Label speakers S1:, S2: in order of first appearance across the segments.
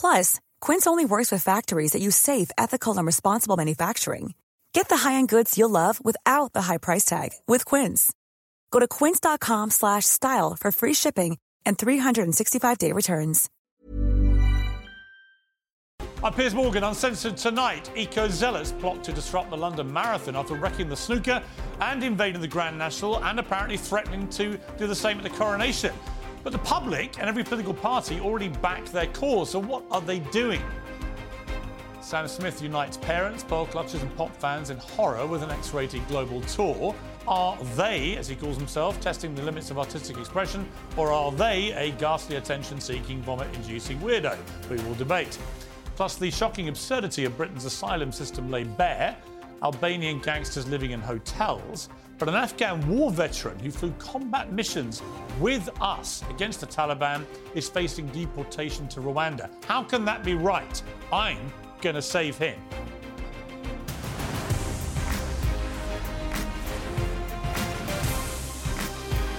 S1: Plus, Quince only works with factories that use safe, ethical, and responsible manufacturing. Get the high-end goods you'll love without the high price tag with Quince. Go to quince.com slash style for free shipping and 365-day returns.
S2: I'm Piers Morgan, uncensored tonight. Eco zealots plot to disrupt the London Marathon after wrecking the snooker and invading the Grand National and apparently threatening to do the same at the coronation. But the public and every political party already backed their cause, so what are they doing? Sam Smith unites parents, pearl clutchers, and pop fans in horror with an X rated global tour. Are they, as he calls himself, testing the limits of artistic expression, or are they a ghastly attention seeking, vomit inducing weirdo? We will debate. Plus, the shocking absurdity of Britain's asylum system lay bare, Albanian gangsters living in hotels, but an Afghan war veteran who flew combat missions with us against the Taliban is facing deportation to Rwanda. How can that be right? I'm going to save him.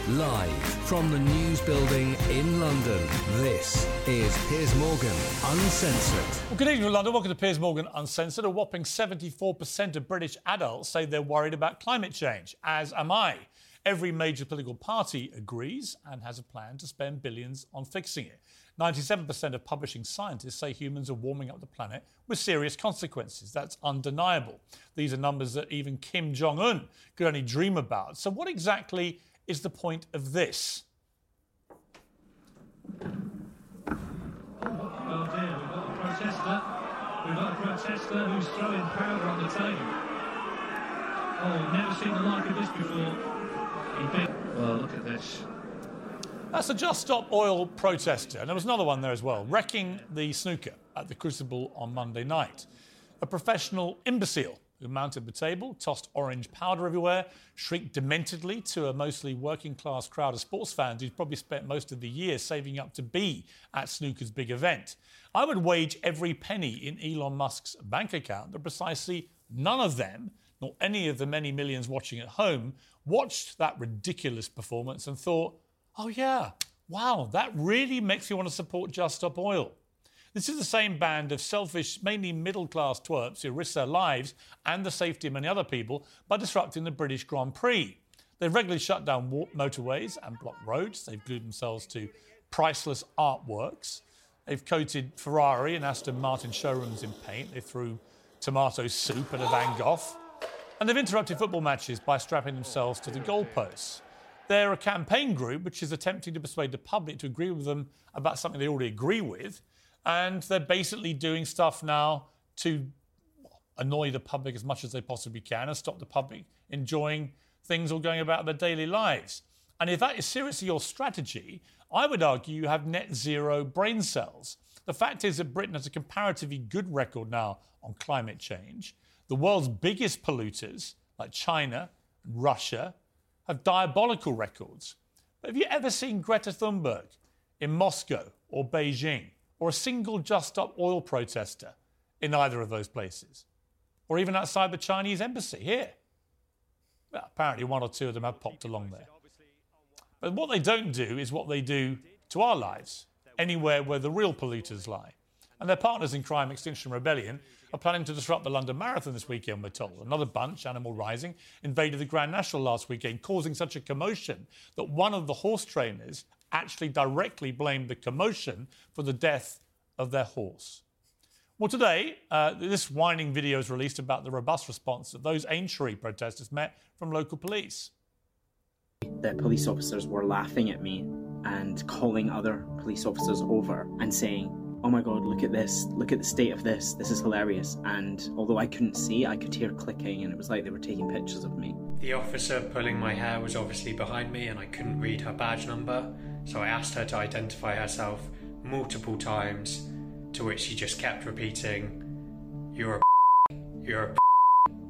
S3: Live from the News Building in London, this is Piers Morgan Uncensored.
S2: Well, good evening, London. Welcome to Piers Morgan Uncensored. A whopping 74% of British adults say they're worried about climate change, as am I. Every major political party agrees and has a plan to spend billions on fixing it. 97% of publishing scientists say humans are warming up the planet with serious consequences. That's undeniable. These are numbers that even Kim Jong un could only dream about. So, what exactly is the point of this?
S4: Oh dear, we've got a protester. We've got a protester who's throwing powder on the table. Oh, never seen the like of this before. Well, look at this.
S2: That's a Just Stop Oil protester. And there was another one there as well, wrecking the snooker at the Crucible on Monday night. A professional imbecile who mounted the table, tossed orange powder everywhere, shrieked dementedly to a mostly working class crowd of sports fans who'd probably spent most of the year saving up to be at snooker's big event. I would wage every penny in Elon Musk's bank account that precisely none of them, nor any of the many millions watching at home, watched that ridiculous performance and thought, oh yeah, wow, that really makes me want to support Just Stop Oil. This is the same band of selfish, mainly middle class twerps who risk their lives and the safety of many other people by disrupting the British Grand Prix. They've regularly shut down motorways and blocked roads. They've glued themselves to priceless artworks. They've coated Ferrari and Aston Martin showrooms in paint. They threw tomato soup at a Van Gogh. And they've interrupted football matches by strapping themselves to the goalposts. They're a campaign group which is attempting to persuade the public to agree with them about something they already agree with and they're basically doing stuff now to annoy the public as much as they possibly can and stop the public enjoying things or going about their daily lives. And if that is seriously your strategy, I would argue you have net zero brain cells. The fact is that Britain has a comparatively good record now on climate change. The world's biggest polluters, like China and Russia, have diabolical records. But have you ever seen Greta Thunberg in Moscow or Beijing? Or a single Just Stop Oil protester in either of those places, or even outside the Chinese embassy here. Well, apparently, one or two of them have popped along there. But what they don't do is what they do to our lives, anywhere where the real polluters lie. And their partners in crime, Extinction Rebellion, are planning to disrupt the London Marathon this weekend, we're told. Another bunch, Animal Rising, invaded the Grand National last weekend, causing such a commotion that one of the horse trainers actually directly blamed the commotion for the death of their horse. Well, today, uh, this whining video is released about the robust response that those Aintree protesters met from local police.
S5: The police officers were laughing at me and calling other police officers over and saying, Oh my god, look at this, look at the state of this, this is hilarious. And although I couldn't see, I could hear clicking, and it was like they were taking pictures of me.
S6: The officer pulling my hair was obviously behind me, and I couldn't read her badge number, so I asked her to identify herself multiple times, to which she just kept repeating, You're a you're a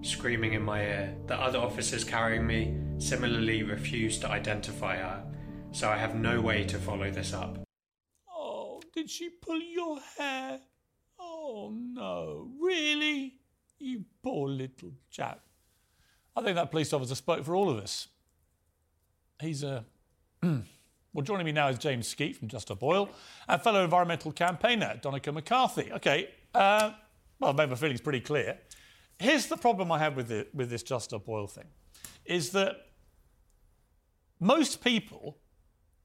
S6: screaming in my ear. The other officers carrying me similarly refused to identify her, so I have no way to follow this up.
S2: Oh, did she pull your hair? Oh no, really? You poor little chap. I think that police officer spoke for all of us. He's a. well, joining me now is James Skeet from Just Stop Oil and fellow environmental campaigner Donnachadh McCarthy. Okay, uh, well, maybe my feeling's pretty clear. Here's the problem I have with, it, with this Just Stop Oil thing is that most people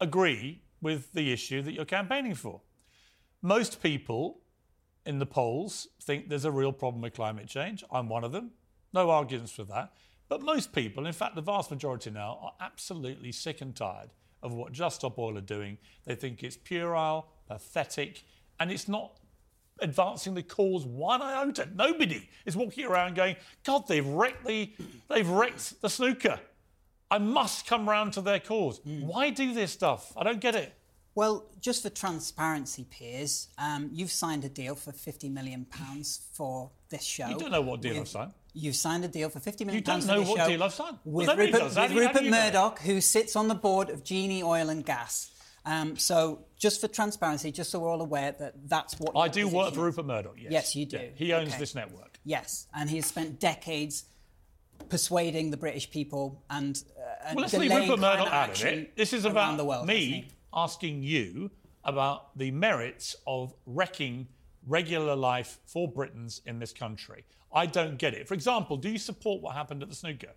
S2: agree with the issue that you're campaigning for. Most people in the polls think there's a real problem with climate change. I'm one of them. No arguments with that. But most people, in fact, the vast majority now, are absolutely sick and tired of what Just Stop Oil are doing. They think it's puerile, pathetic, and it's not advancing the cause one iota. Nobody is walking around going, God, they've wrecked the, they've wrecked the snooker. I must come round to their cause. Why do this stuff? I don't get it.
S7: Well, just for transparency, Piers, um, you've signed a deal for £50 million for this show.
S2: You don't know what deal I've signed.
S7: You've signed a deal for £50 million
S2: You don't know what
S7: show
S2: deal I've signed. Well,
S7: With
S2: nobody
S7: Rupert, with
S2: you-
S7: Rupert
S2: you know?
S7: Murdoch, who sits on the board of Genie Oil and Gas. Um, so, just for transparency, just so we're all aware that that's what.
S2: I do work for. Rupert Murdoch, yes.
S7: Yes, you do.
S2: Yeah, he owns
S7: Okay.
S2: this network.
S7: Yes, and he has spent decades persuading the British people and, uh, and
S2: Well, let's leave Rupert Murdoch out of it. This is about
S7: world,
S2: me asking you about the merits of wrecking regular life for Britons in this country. I don't get it. For example, do you support what happened at the snooker?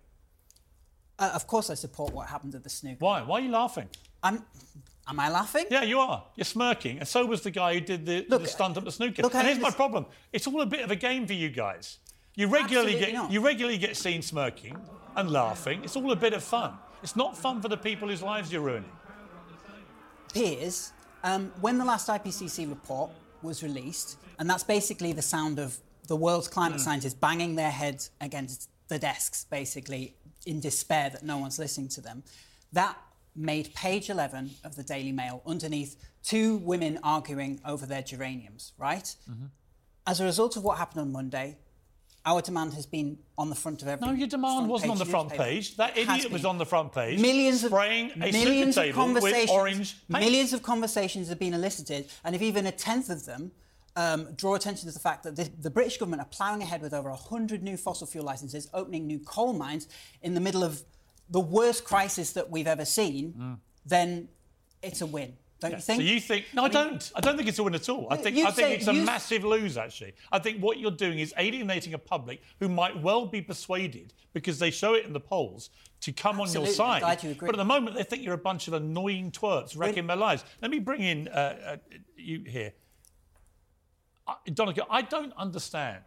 S7: Uh, of course, I support what happened at the snooker.
S2: Why? Why are you laughing?
S7: I'm. Am I laughing?
S2: Yeah, you are. You're smirking. And so was the guy who did the,
S7: Look,
S2: the stunt at the snooker.
S7: look,
S2: and here's my problem. It's all a bit of a game for you guys. You regularly
S7: Absolutely
S2: get
S7: not.
S2: you regularly get seen smirking and laughing. It's all a bit of fun. It's not fun for the people whose lives you're ruining.
S7: Piers, um, when the last IPCC report was released, and that's basically the sound of the world's climate scientists banging their heads against the desks, basically in despair that no one's listening to them, that made page 11 of the Daily Mail underneath two women arguing over their geraniums, right? Mm-hmm. As a result of what happened on Monday, our demand has been on the front of every.
S2: No, your demand wasn't on the front
S7: newspaper.
S2: page. That idiot was on the front page.
S7: Millions of
S2: spraying a
S7: millions of
S2: table with
S7: conversations,
S2: orange paint.
S7: millions of conversations have been elicited, and if even a tenth of them um, draw attention to the fact that the, the British government are ploughing ahead with over 100 new fossil fuel licenses, opening new coal mines in the middle of the worst crisis that we've ever seen, then it's a win, don't you think?
S2: So you think? No, I, don't. I don't think it's a win at all. I think I think it's a massive lose. Actually, I think what you're doing is alienating a public who might well be persuaded because they show it in the polls to come on your side.
S7: You agree.
S2: But at the moment, they think you're a bunch of annoying twerps wrecking their lives. Let me bring in uh, uh, you here, uh, Donnachadh. I don't understand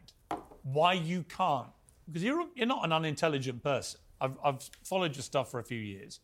S2: why you can't because you're you're not an unintelligent person. I've, I've followed your stuff for a few years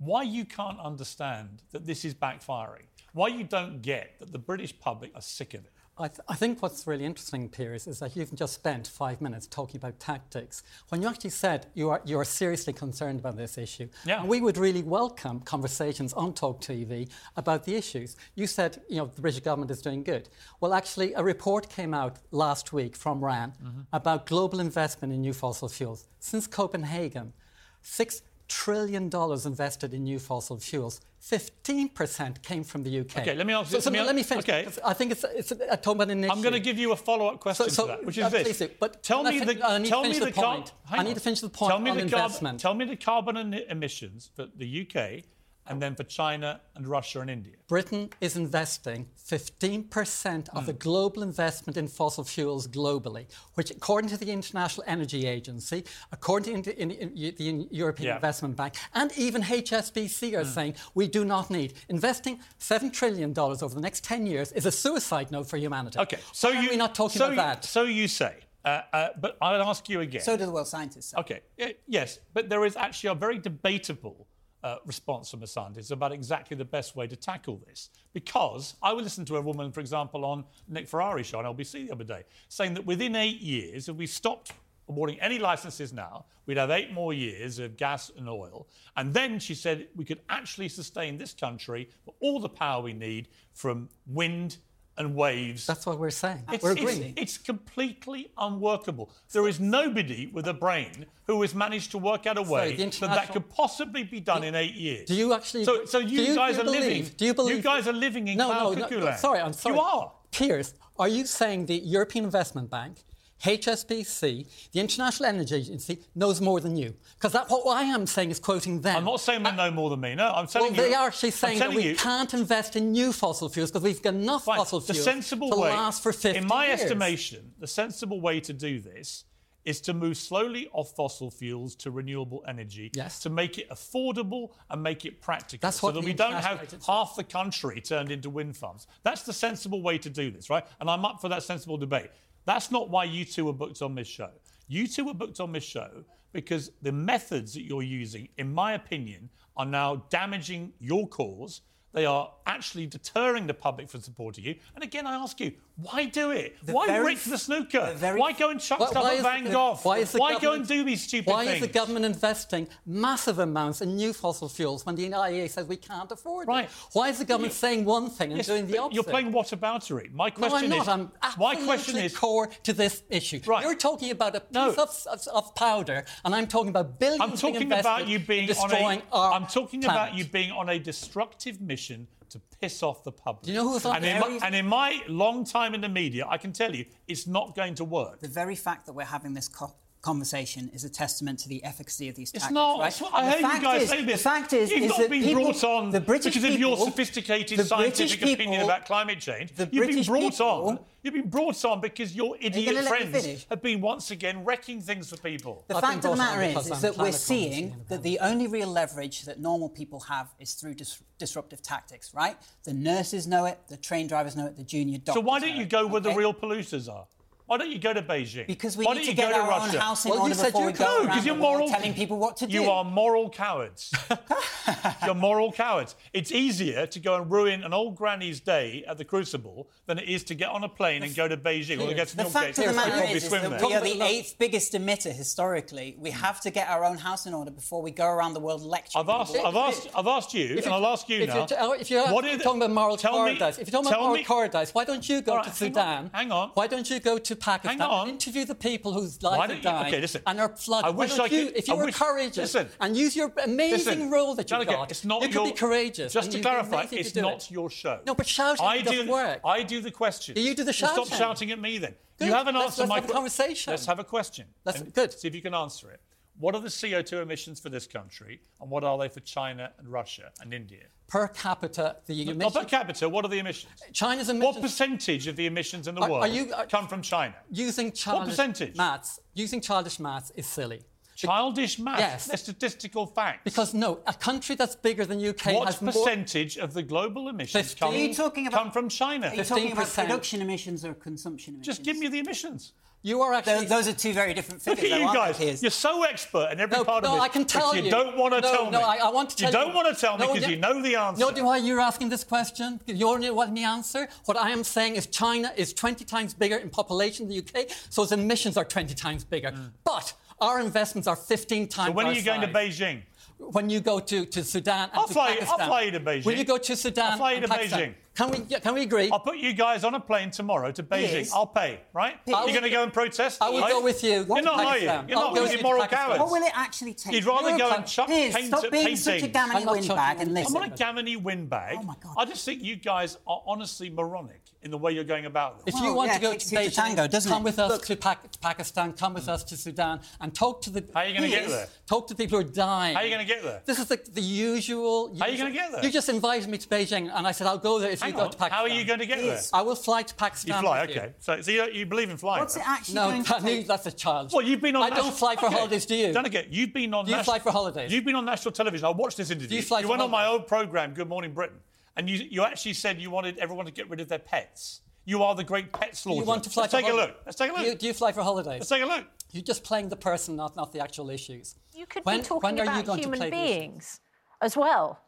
S2: why you can't understand that this is backfiring, why you don't get that the British public are sick of it.
S8: I, th- I think what's really interesting, Piers, is that you've just spent five minutes talking about tactics when you actually said you are, you are seriously concerned about this issue.
S2: Yeah.
S8: And we would really welcome conversations on Talk TV about the issues. You said, you know, the British government is doing good. Well, actually, a report came out last week from RAN mm-hmm. about global investment in new fossil fuels. Since Copenhagen, six trillion dollars invested in new fossil fuels. 15% came from the UK.
S2: Okay, let me ask
S8: So,
S2: you-
S8: so
S2: let me-
S8: let me finish.
S2: okay.
S8: I think it's, it's a Tom an issue.
S2: I'm going to give you a follow-up question
S8: So- so-
S2: to that, which is
S8: uh,
S2: this.
S8: do, but
S2: tell me the
S8: I need to
S2: tell me the,
S8: the point. I need to finish the point
S2: Tell me
S8: on
S2: the
S8: investment.
S2: tell me the carbon emissions for the UK, and then for China and Russia and India.
S8: Britain is investing 15% of
S2: Hmm.
S8: the global investment in fossil fuels globally, which, according to the International Energy Agency, according to in- in- in- the European
S2: Yeah.
S8: Investment Bank, and even HSBC are saying we do not need. Investing $7 trillion over the next 10 years is a suicide note for humanity.
S2: Okay, so
S8: Why
S2: you
S8: are not talking
S2: so
S8: about
S2: you-
S8: that?
S2: So you say, uh, uh, but I'll ask you again.
S7: so do the world scientists. say.
S2: Okay, yes, but there is actually a very debatable uh, response from a scientist about exactly the best way to tackle this. Because I would listen to a woman, for example, on Nick Ferrari's show on LBC the other day, saying that within eight years, if we stopped awarding any licenses now, we'd have eight more years of gas and oil. And then she said we could actually sustain this country for all the power we need from wind and waves.
S8: That's what we're saying.
S2: It's,
S8: we're agreeing.
S2: It's, completely unworkable. There is nobody with a brain who has managed to work out a way
S8: the
S2: that that could possibly be done in eight years.
S8: Do you actually?
S2: So, so you,
S8: you,
S2: guys
S8: do
S2: are
S8: believe,
S2: living.
S8: Do you believe?
S2: You guys are living in
S8: no,
S2: cloud
S8: no,
S2: cuckoo
S8: no,
S2: land.
S8: Sorry, I'm sorry.
S2: You are.
S8: Piers, are you saying the European Investment Bank, HSBC, the International Energy Agency knows more than you? Because that's what I am saying is quoting them.
S2: I'm not saying they uh, know more than me. No, I'm
S8: Well,
S2: telling you.
S8: they are actually saying that we
S2: you,
S8: can't invest in new fossil fuels because we've got enough
S2: Fine.
S8: fossil
S2: the
S8: fuels
S2: sensible
S8: to
S2: way,
S8: last for 50 years.
S2: in my
S8: years.
S2: estimation, the sensible way to do this is to move slowly off fossil fuels to renewable energy.
S8: Yes.
S2: To make it affordable and make it practical,
S8: That's
S2: so that we don't have half the country turned into wind farms. That's the sensible way to do this, right? And I'm up for that sensible debate. That's not why you two were booked on this show. You two were booked on this show because the methods that you're using, in my opinion, are now damaging your cause. They are actually deterring the public from supporting you. And again, I ask you, why do it?
S7: The
S2: why
S7: very-
S2: the snooker?
S7: the very-
S2: why go and chuck
S8: Why-
S2: stuff
S8: why
S2: at Van Gogh?
S8: Why, the
S2: go and do these stupid
S8: Why
S2: things?
S8: Why is the government investing massive amounts in new fossil fuels when the IEA says we can't afford
S2: Right.
S8: it? Why is the government saying one thing and
S2: Yes,
S8: doing the opposite?
S2: You're playing whataboutery. My question no,
S8: I'm not.
S2: is,
S8: I'm
S2: my
S8: absolutely
S2: question is,
S8: core to this issue.
S2: Right.
S8: You're talking about a piece
S2: No.
S8: of, of, of powder, and I'm talking about billions
S2: I'm talking about you being
S8: in
S2: on
S8: destroying
S2: a.
S8: our
S2: I'm talking about you being on a destructive mission to piss off the public.
S7: Do you know who on
S2: and in, my, and in my long time in the media, I can tell you, it's not going to work.
S7: The very fact that we're having this co- conversation is a testament to the efficacy of these
S2: It's
S7: tactics.
S2: not.
S7: Right?
S2: It's what- I
S7: And the
S2: heard you guys
S7: is-
S2: say this.
S7: The fact is,
S2: You've
S7: is
S2: not
S7: that
S2: been
S7: people,
S2: brought on
S7: the British
S2: because of your sophisticated scientific
S7: British
S2: opinion about climate change.
S7: the
S2: You've been brought
S7: people-
S2: on. You've been brought on because your idiot
S7: let
S2: friends have been once again wrecking things for people.
S7: The
S8: I've
S7: fact of the matter
S8: because
S7: is, is that we're seeing that the only real leverage that normal people have is through dis- disruptive tactics, right? The nurses know it, the train drivers know it, the junior doctors.
S2: So why don't
S7: know
S2: you
S7: it,
S2: go where the real polluters are? Why don't you go to Beijing?
S7: Because we
S2: why
S7: need to get
S2: go to
S7: our
S2: Russia?
S7: own house in
S8: Well, you
S7: order
S8: said
S7: before we go around
S2: because you're
S7: world
S2: moral.
S7: telling people what to do.
S2: You are moral cowards. you're moral cowards. It's easier to go and ruin an old granny's day at the Crucible than it is to get on a plane and go to Beijing or to get to
S7: The
S2: New
S7: fact of the
S8: Here's-
S7: matter
S2: probably
S7: is, is that we are the eighth biggest emitter historically. We have to get our own house in order before we go around the world lecturing.
S2: I've asked. I've asked, I've asked you,
S8: If
S2: and I'll ask you
S8: if
S2: now.
S8: You're, t- oh, if you're
S2: what
S8: actually
S2: is-
S8: talking about moral
S2: tell me-
S8: cowardice, if you're talking about moral
S2: me-
S8: cowardice, why don't you go to Sudan?
S2: hang on.
S8: Why don't you go to Pakistan
S2: Hang on.
S8: interview the people whose lives are
S2: you-
S8: dying
S2: okay, listen.
S8: and are flooded?
S2: I wish I
S8: you,
S2: could-
S8: if you
S2: I
S8: were
S2: wish-
S8: courageous
S2: listen.
S8: and use your amazing
S2: Listen,
S8: role that you've got,
S2: it's not
S8: you could
S2: your,
S8: be courageous.
S2: Just to clarify,
S8: to
S2: it's not
S8: it.
S2: your show.
S8: No, but shouting
S2: I
S8: doesn't
S2: do,
S8: work.
S2: I do the questions.
S8: You do the
S2: Well, Stop
S8: shouting.
S2: shouting at me then.
S8: Good.
S2: You haven't
S8: Let's-
S2: answered
S8: let's
S2: my
S8: have a conversation.
S2: Let's have a question.
S8: That's good.
S2: See if you can answer it. What are the CO2 emissions for this country, and what are they for China and Russia and India?
S8: Per capita, the
S2: Not
S8: emissions.
S2: per capita. What are the emissions?
S8: China's emissions.
S2: What percentage of the emissions in the
S8: Are- are
S2: world
S8: you- are-
S2: come from China?
S8: using childish
S2: percentage?
S8: maths. Using childish maths is silly.
S2: Childish maths.
S8: Yes.
S2: They're statistical facts.
S8: Because no, a country that's bigger than UK
S2: what
S8: has more.
S2: percentage of the global emissions come,
S7: Are you talking about-
S2: come from China?
S7: Are you talking about production emissions or consumption emissions?
S2: Just give me the emissions.
S8: You are actually.
S7: Those, those are two very different
S2: Look at you guys.
S7: they,
S2: You're so expert in every
S8: no,
S2: part
S8: no,
S2: of this.
S8: I can tell
S2: you.
S8: you.
S2: don't want to
S8: no,
S2: tell me.
S8: No, I, I want to tell
S2: you
S8: you.
S2: don't want to tell me because
S8: yeah.
S2: you know the answer.
S8: No, do why you're asking this question? You already want me answer. What I am saying is China is 20 times bigger in population than the UK, so its emissions are 20 times bigger. But our investments are 15 times.
S2: Mm. so when are
S8: our
S2: you going to. Beijing?
S8: When you go to, to Sudan and
S2: I'll fly you- I'll
S8: Pakistan.
S2: fly you to Beijing.
S8: Will you go to Sudan
S2: I'll fly you
S8: and
S2: to
S8: Pakistan?
S2: Beijing.
S8: Can we, yeah, can we agree?
S2: I'll put you guys on a plane tomorrow to Beijing.
S7: Piers.
S2: I'll pay, right?
S7: Piers.
S2: You're going to go and protest?
S8: I will go
S2: you?
S8: with you
S2: You're not, are you? You're
S8: I'll
S2: not
S8: go
S2: with
S8: with
S2: your
S8: you to
S2: moral
S8: Pakistan.
S2: cowards.
S7: What will it actually take?
S2: You'd rather go and chuck
S7: Piers,
S2: paint
S7: stop
S2: at
S7: being such a
S2: painting.
S7: gammon
S8: I'm not
S7: windbag and listen.
S2: I'm on a gammony windbag.
S7: Oh, my God.
S2: I just think you guys are honestly moronic in the way you're going about this.
S8: If you want
S7: yeah,
S8: to go to
S7: two
S8: Beijing,
S7: tango, doesn't
S8: come
S7: it?
S8: with us
S7: Look.
S8: to, Pak- Pakistan, come with us to Sudan, and talk to the.
S2: How are you gonna get there?
S8: Talk to people who are dying.
S2: How are you going to get there?
S8: This is the, the usual.
S2: How are you gonna get there?
S8: You just invited me to Beijing, and I said I'll go there if
S2: Hang
S8: go
S2: on.
S8: to Pakistan.
S2: How are you going to get there?
S8: I will fly to Pakistan.
S2: You fly,
S8: with
S2: okay. So, so you, you believe in flying?
S7: What's it actually
S8: No,
S7: going to
S8: that-
S7: take?
S8: that's a child.
S2: Well, you've been on.
S8: I don't fly for
S2: okay.
S8: holidays, do you?
S2: Delegate, you've been on.
S8: Do you
S2: national-
S8: fly for holidays?
S2: You've been on national television. I watched this interview.
S8: Do you fly for
S2: went on my old program, Good Morning Britain, and you you actually said you wanted everyone to get rid of their pets. You are the great pet
S8: Do
S2: slaughterer.
S8: you want to fly
S2: Let's
S8: for
S2: take a look. Let's take a look.
S8: Do you, do you fly for holidays?
S2: Let's take a look.
S8: You're just playing the person, not, not the actual issues.
S9: You could
S8: when,
S9: be talking
S8: when are you
S9: about
S8: going
S9: human
S8: play issues?
S9: beings. As well.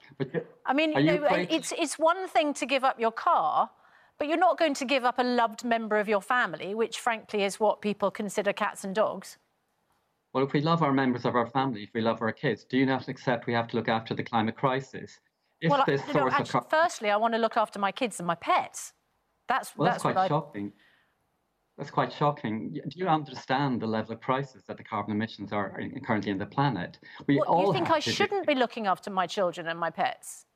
S9: I mean, you know, it's it's one thing to give up your car, but you're not going to give up a loved member of your family, which frankly is what people consider cats and dogs.
S10: Well, if we love our members of our family, if we love our kids, do you not accept we have to look after the climate crisis? If
S9: well, I-
S10: this
S9: you know,
S10: source of
S9: actually,
S10: car-
S9: firstly, I want to look after my kids and my pets. That's
S10: well, that's,
S9: what
S10: quite
S9: I.
S10: shocking. That's quite shocking. Do you understand the level of crisis that the carbon emissions are currently in the planet? We
S9: What,
S10: all
S9: you think I shouldn't be looking after my children and my pets?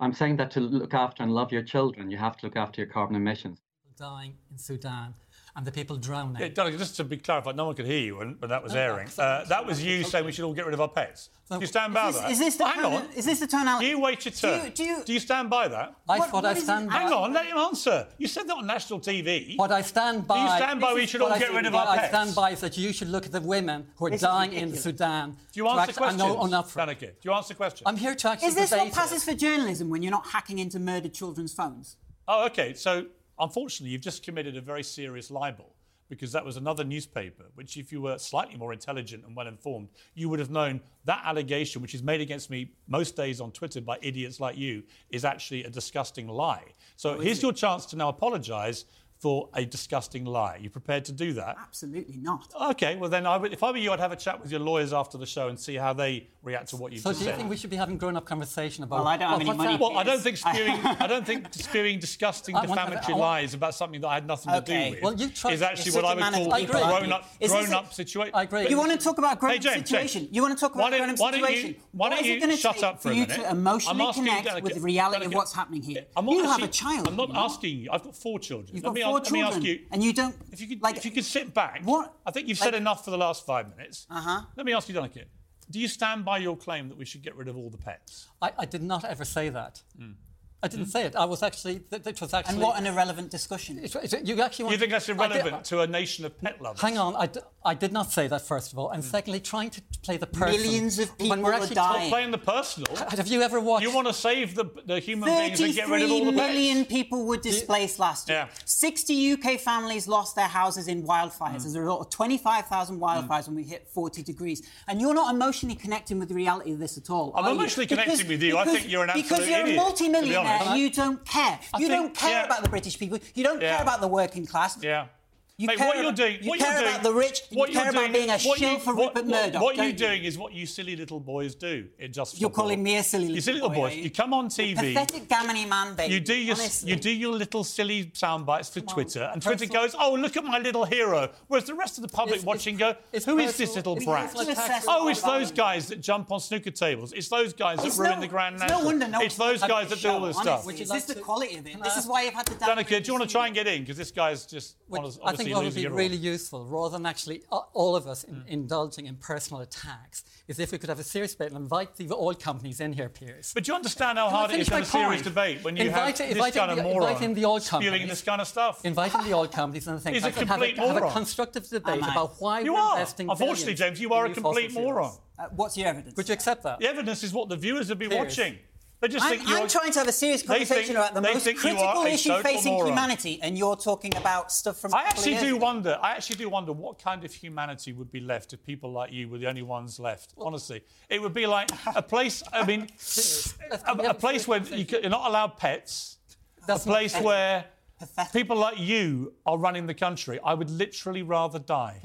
S10: I'm saying that to look after and love your children, you have to look after your carbon emissions.
S8: dying in Sudan and the people drowning.
S2: Yeah, Donald, just to be clarified, no one could hear you when, when that was
S8: No, no,
S2: airing. Uh, that was you saying we should all get rid of our pets. Do you stand by
S7: Is this-
S2: that?
S7: is this the
S2: Hang
S7: tone-
S2: on.
S7: is this the tonality?
S2: You wait your
S7: Do you- do you-
S2: do you stand by that?
S8: I What- thought I what is it- stand by-
S2: Hang on, let him answer. You said that on national TV.
S8: What I stand by.
S2: Do you stand by we should all
S8: I-
S2: get rid of our
S8: I
S2: pets?
S8: I stand by is that you should look at the women who are
S7: This
S8: dying in. Sudan.
S2: Do you answer
S8: act-
S2: questions?
S8: I know enough.
S2: Donnachadh, do you answer questions?
S8: I'm here to actually
S7: Is this what passes for journalism when you're not hacking into murdered children's phones?
S2: Oh, okay. So, unfortunately, you've just committed a very serious libel because that was another newspaper, which, if you were slightly more intelligent and well informed, you would have known that allegation, which is made against me most days on Twitter by idiots like you, is actually a disgusting lie. So, here's
S7: it?
S2: your chance to now apologise for a disgusting lie. You prepared to do that?
S7: Absolutely not.
S2: Okay, well then, I would, if I were you, I'd have a chat with your lawyers after the show and see how they react to what you've
S8: said.
S2: So
S8: do you think we should be having grown-up conversation about?
S7: Well, I don't have any money
S8: that?
S2: Well, I don't think spewing. I don't think spewing disgusting,
S8: I
S2: defamatory
S8: want-
S2: lies about something that I had nothing to do with
S8: Well, you tried-
S2: is actually what I would
S7: man of
S2: call
S7: the
S2: a
S7: people, aren't you?
S2: grown-up,
S7: Is this a-
S2: grown-up situation.
S8: I agree.
S7: You want to talk about grown-up
S2: James,
S7: situation?
S2: James,
S7: You want to talk about grown-up
S2: why don't you-
S7: situation?
S2: why don't you shut up for a
S7: you
S2: minute?
S7: to emotionally
S2: I'm asking you,
S7: connect with the reality of what's happening here?
S2: I'm not
S7: you have
S2: asking-
S7: a child.
S2: I'm not
S7: you
S2: asking you. I've got four children. Let me,
S7: four
S2: let me ask you.
S7: and you don't.
S2: If you could,
S7: like,
S2: if you could sit back.
S7: What?
S2: I think you've
S7: Like-
S2: said enough for the last five minutes.
S7: Uh huh.
S2: Let me ask you, Donnachadh. Do you stand by your claim that we should get rid of all the pets?
S8: I, I did not ever say that. I didn't say it. I was actually. It that was actually.
S7: And what an irrelevant discussion.
S8: It's- it's- you actually want
S2: You think that's
S8: I did-
S2: irrelevant to a nation of pet lovers?
S8: Hang on, I, d- I did not say that first of all, and hmm. secondly, trying to play the person.
S7: Millions of people
S8: when
S7: people
S8: we're
S7: are
S8: actually
S7: dying.
S2: Playing the personal.
S8: Have you ever watched?
S2: You want to save the, the human beings and get rid of all
S7: 33
S2: the pets?
S7: million people were displaced last year.
S2: Yeah.
S7: 60 UK families lost their houses in wildfires hmm. as a result of 25,000 hmm. wildfires when we hit 40 degrees. And you're not emotionally connecting with the reality of this at all.
S2: I'm
S7: are you?
S2: emotionally connecting with you. I think you're an absolute Because
S7: you're
S2: idiot,
S7: a
S2: to be
S7: multi-millionaire and you don't care.
S2: I
S7: you
S2: think-
S7: don't care
S2: yeah.
S7: about the British people. You don't
S2: Yeah.
S7: care about the working class.
S2: Yeah.
S7: You
S2: Mate,
S7: care
S2: what you're
S7: about-
S2: doing,
S7: you
S2: what
S7: care
S2: you're
S7: about
S2: doing,
S7: the rich, you
S2: what
S7: care
S2: you're
S7: about
S2: doing-
S7: being a
S2: what
S7: shill
S2: you-
S7: for
S2: what-
S7: Rupert
S2: what-
S7: Murdoch,
S2: What
S7: don't
S2: you're
S7: you?
S2: doing is what you silly little boys do. It just
S7: You're
S2: football.
S7: calling me a silly
S2: You
S7: little
S2: silly little
S7: boy,
S2: boys.
S7: you?
S2: You come on TV.
S7: Pathetic gammony man, baby.
S2: You do your
S7: honestly.
S2: you do your little silly sound bites for Twitter, and Twitter goes, "Oh, look at my little hero," whereas the rest of the public
S8: It's-
S2: watching go,
S8: it's
S2: "Who is this little brat?"
S8: personal.
S2: Oh, it's those guys that jump on snooker tables. It's those guys that ruin the Grand
S7: it's no
S2: National.
S7: wonder
S2: it's those guys that do all this stuff.
S8: Would you
S7: Is this the quality of it? This is why you've had to
S2: Donnachadh, do you want to try and get in? Because this guy's just
S8: Which
S2: honest-
S8: I
S2: obviously
S8: think what would be really useful, rather than actually uh, all of us in, indulging in personal attacks, is if we could have a serious debate and invite the oil companies in here, Piers.
S2: But do you understand how
S8: Can
S2: hard it is to have a serious
S8: point?
S2: debate when you
S8: Invite-
S2: have this
S8: invite
S2: kind of moron
S8: invite in the oil
S2: spewing this kind of stuff?
S8: Inviting the oil companies and the things
S2: He's
S8: like that, have,
S2: complete
S8: have a
S2: moron.
S8: constructive debate about why
S2: You
S8: we're
S2: are.
S8: investing.
S2: Unfortunately, James, you are a complete moron.
S7: Uh, what's your evidence?
S8: Would you accept that?
S2: The evidence is what the viewers have been
S8: Piers.
S2: watching. They just
S7: I'm,
S2: think.
S7: I'm trying to have a serious conversation
S2: think-
S7: about the most
S2: are
S7: critical issue facing
S2: moron.
S7: humanity, and you're talking about stuff from.
S2: I actually do
S7: ago.
S2: wonder. I actually do wonder what kind of humanity would be left if people like you were the only ones left. Honestly, it would be like a place. I mean, a, a place where you you're not allowed pets.
S8: That's
S2: a place where
S7: Pathetic.
S2: people like you are running the country. I would literally rather die.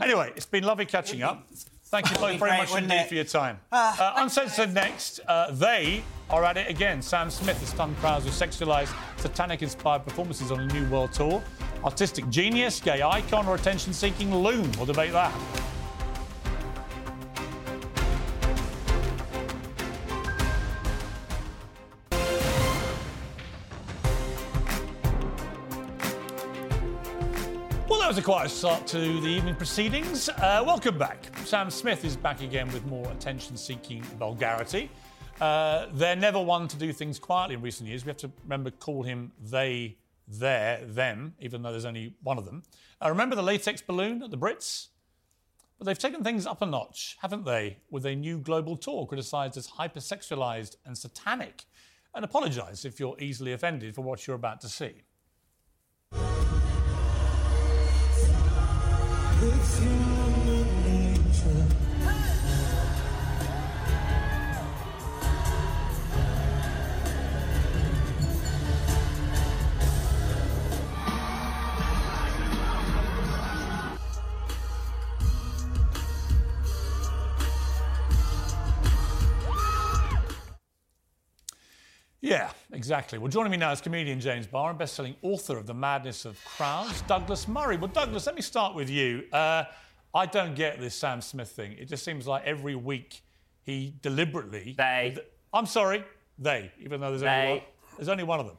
S2: Anyway, it's been lovely catching up. Thank you both very much indeed
S7: it?
S2: for your time. Uh, uncensored next, uh, they are at it again. Sam Smith has stunned crowds with sexualised, satanic-inspired performances on a new world tour. Artistic genius, gay icon, or attention-seeking loon? We'll debate that. Was a start to the evening proceedings. Uh, welcome back. Sam Smith is back again with more attention seeking vulgarity. Uh, they're never one to do things quietly in recent years. We have to remember call him they, their, them, even though there's only one of them. Uh, remember the latex balloon at the Brits? But they've taken things up a notch, haven't they, with a new global tour criticised as hypersexualised and satanic. And apologise if you're easily offended for what you're about to see. Yeah, exactly. Well, joining me now is comedian James Barr and best-selling author of The Madness of Crowds, Douglas Murray. Well, Douglas, let me start with you. Uh, I don't get this Sam Smith thing. It just seems like every week he deliberately.
S11: They.
S2: I'm sorry, they. Even though there's only
S11: They.
S2: one, there's only one of them.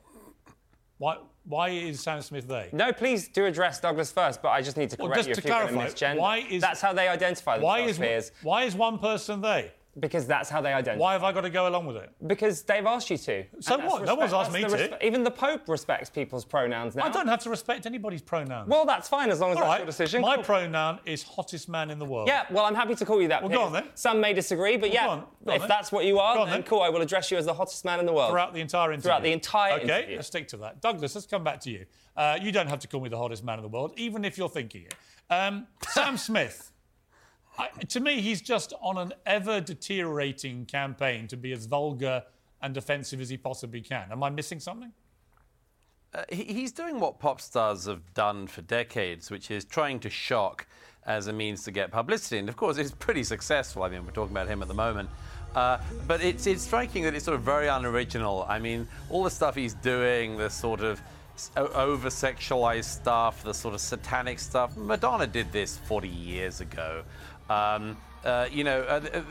S2: Why? Why is Sam Smith they?
S11: No, please do address Douglas first, but I just need to
S2: Well,
S11: correct
S2: just
S11: you
S2: to
S11: if you're going
S2: clarify,
S11: to misgender.
S2: why is-
S11: That's how they identify
S2: Why
S11: themselves,
S2: is
S11: Piers.
S2: why is one person they?
S11: Because that's how they identify.
S2: Why have I got to go along with it?
S11: Because they've asked you to.
S2: So what? No one's asked me to.
S11: respe- Even the Pope respects people's pronouns now.
S2: I don't have to respect anybody's pronouns.
S11: Well, that's fine as long as
S2: All
S11: that's
S2: right,
S11: your decision.
S2: My
S11: Cool.
S2: pronoun is hottest man in the world.
S11: Yeah, well, I'm happy to call you that.
S2: Well, go on then.
S11: Some may disagree, but
S2: Well,
S11: yeah,
S2: go on, go on
S11: if
S2: then.
S11: that's what you are,
S2: Go on
S11: then,
S2: then.
S11: cool. I will address you as the hottest man in the world.
S2: Throughout the entire interview.
S11: Throughout the entire
S2: okay,
S11: interview.
S2: let's stick to that. Douglas, let's come back to you. Uh, you don't have to call me the hottest man in the world, even if you're thinking it. Um, Sam Smith. I, to me, he's just on an ever deteriorating campaign to be as vulgar and offensive as he possibly can. Am I missing something?
S12: Uh, he- he's doing what pop stars have done for decades, which is trying to shock as a means to get publicity. And of course, it's pretty successful. I mean, we're talking about him at the moment. Uh, but it's, it's striking that it's sort of very unoriginal. I mean, all the stuff he's doing, the sort of over sexualized stuff, the sort of satanic stuff. Madonna did this 40 years ago. Um, uh, you know, uh, uh,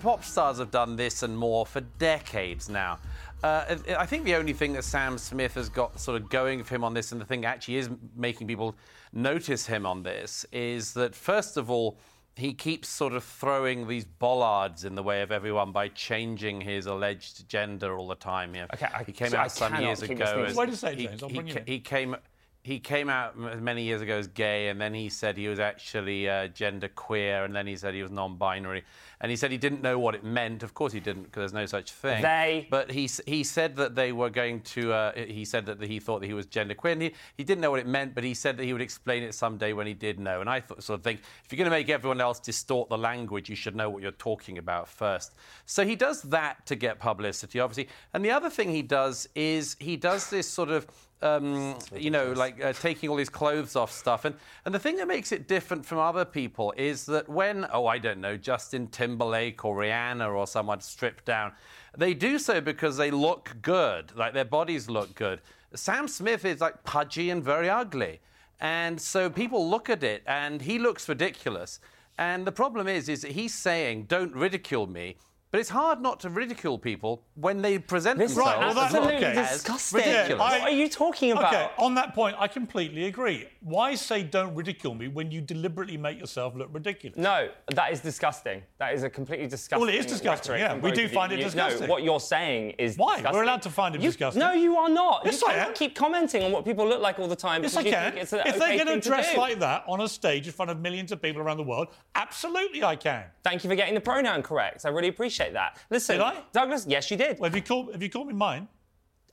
S12: pop stars have done this and more for decades now. Uh, I think the only thing that Sam Smith has got sort of going for him on this, and the thing that actually is making people notice him on this, is that first of all, he keeps sort of throwing these bollards in the way of everyone by changing his alleged gender all the time. You know,
S11: Okay, I-
S12: he came
S11: so I
S12: out some years ago.
S11: listening
S12: as-
S11: to
S2: Wait a second,
S12: he-
S2: James, I'll
S12: he
S2: bring you in.
S12: he came he came out many years ago as gay, and then he said he was actually uh, gender queer, and then he said he was non-binary, and he said he didn't know what it meant. Of course, he didn't, because there's no such thing.
S11: They-
S12: But he he said that they were going to. Uh, he said that he thought that he was gender queer, and he, he didn't know what it meant, but he said that he would explain it someday when he did know. And I th- sort of think if you're going to make everyone else distort the language, you should know what you're talking about first. So he does that to get publicity, obviously. And the other thing he does is he does this sort of um, you know, like uh, taking all his clothes off stuff. And, and the thing that makes it different from other people is that when, oh, I don't know, Justin Timberlake or Rihanna or someone stripped down, they do so because they look good, like their bodies look good. Sam Smith is like pudgy and very ugly. And so people look at it and he looks ridiculous. And the problem is, is that he's saying, don't ridicule me. But it's hard not to ridicule people when they present
S11: This
S12: themselves
S2: Right, well, that-
S11: absolutely
S2: okay.
S11: disgusting.
S12: ridiculous.
S11: What are you talking about?
S2: Okay, on that point, I completely agree. Why say don't ridicule me when you deliberately make yourself look ridiculous?
S11: No, that is disgusting. That is a completely disgusting.
S2: Well, it is disgusting, yeah. We do find
S11: you.
S2: it
S11: You-
S2: disgusting.
S11: No, what you're saying is
S2: Why? We're allowed to find it
S11: You-
S2: disgusting.
S11: No, you are not.
S2: Yes,
S11: you
S2: I
S11: can't
S2: am.
S11: keep commenting on what people look like all the time.
S2: Yes, I
S11: you
S2: can.
S11: think it's an
S2: If
S11: okay
S2: they're going to dress like that on a stage in front of millions of people around the world, absolutely I can.
S11: Thank you for getting the pronoun correct. I really appreciate that. Listen,
S2: Did I?
S11: Douglas, yes, you did.
S2: Well, have you called, have you called me mine?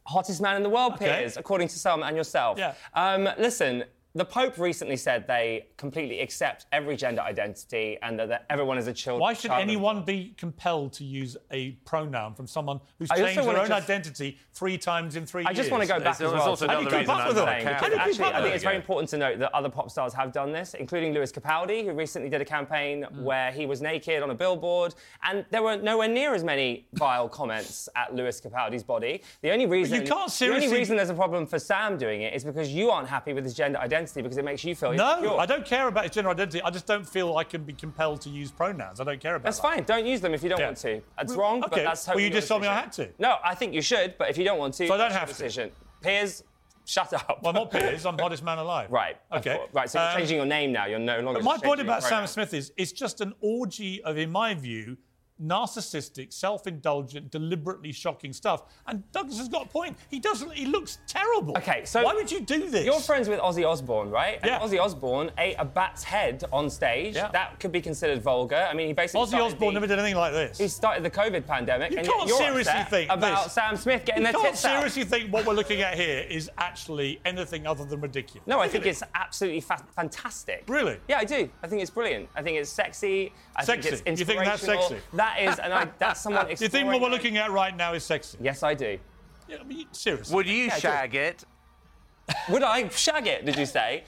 S11: Hottest man in the world,
S2: Okay.
S11: Piers, according to some and yourself.
S2: Yeah.
S11: Um, listen, the Pope recently said they completely accept every gender identity and that, that everyone is a child.
S2: Why should
S11: child of
S2: anyone be compelled to use a pronoun from someone who's
S11: I
S2: changed their own
S11: just-
S2: identity three times in three
S11: I
S2: years?
S11: I just want to go back
S12: There's
S11: as well.
S12: also
S11: to-
S12: another
S2: How do you
S12: reason
S2: keep up
S12: I'm
S2: with them?
S12: saying,
S2: How do you keep
S11: actually,
S2: up
S11: I think it's very important to note that other pop stars have done this, including Lewis Capaldi, who recently did a campaign
S2: Mm.
S11: where he was naked on a billboard, and there were nowhere near as many vile comments at Lewis Capaldi's body. The only reason you
S2: can't seriously...
S11: the only reason there's a problem for Sam doing it is because you aren't happy with his gender identity because it makes you feel
S2: No,
S11: insecure.
S2: I don't care about his gender identity. I just don't feel I can be compelled to use pronouns. I don't care about
S11: That's
S2: that.
S11: fine. Don't use them if you don't
S2: Yeah.
S11: want to. That's wrong, but
S2: okay.
S11: that's
S2: Well, you just told me I had to.
S11: No, I think you should, but if you don't want to,
S2: So I don't have to.
S11: decision. Piers, shut up.
S2: Well, I'm not Piers. I'm hottest man alive.
S11: Right.
S2: Okay.
S11: Right. So you're
S2: Um,
S11: changing your name now. You're no longer.
S2: But my point about Sam. Smith is it's just an orgy of, in my view, narcissistic, self-indulgent, deliberately shocking stuff. And Douglas has got a point. He doesn't. He looks terrible.
S11: Okay, so
S2: why would you do this?
S11: You're friends with Ozzy Osbourne, right? And
S2: Yeah.
S11: Ozzy Osbourne ate a bat's head on stage.
S2: Yeah.
S11: That could be considered vulgar. I mean, he basically.
S2: Ozzy Osbourne
S11: the-
S2: never did anything like this.
S11: He started the COVID pandemic.
S2: You
S11: and
S2: can't
S11: you're
S2: seriously think
S11: about
S2: this.
S11: Sam Smith getting
S2: you
S11: their tits out.
S2: seriously think what we're looking at here is actually anything other than ridiculous.
S11: No, I think
S2: it.
S11: it's absolutely fa- fantastic.
S2: Really?
S11: Yeah, I do. I think it's brilliant. I think it's sexy. I
S2: Sexy.
S11: think it's
S2: You think that's sexy?
S11: That is, and I, that's someone.
S2: Do you think what we're looking at right now is sexy?
S11: Yes, I do.
S2: Yeah, I mean, seriously.
S12: Would you
S11: Yeah,
S12: shag it?
S11: Would I shag it? Did you say?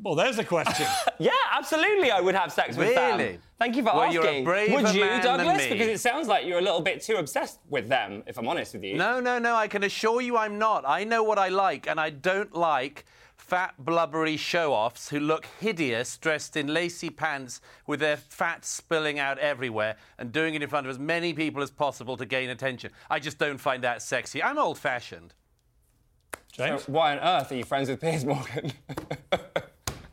S2: Well, there's a question.
S11: yeah, absolutely, I would have sex with Sam.
S12: Really?
S11: Thank you for
S12: Well, you're a
S11: asking.
S12: braver
S11: would you,
S12: man than
S11: Douglas?
S12: me.
S11: Because it sounds like you're a little bit too obsessed with them, if I'm honest with you.
S12: No, no, no. I can assure you I'm not. I know what I like, and I don't like fat, blubbery show offs who look hideous dressed in lacy pants with their fat spilling out everywhere and doing it in front of as many people as possible to gain attention. I just don't find that sexy. I'm old fashioned.
S11: So why on earth are you friends with Piers Morgan?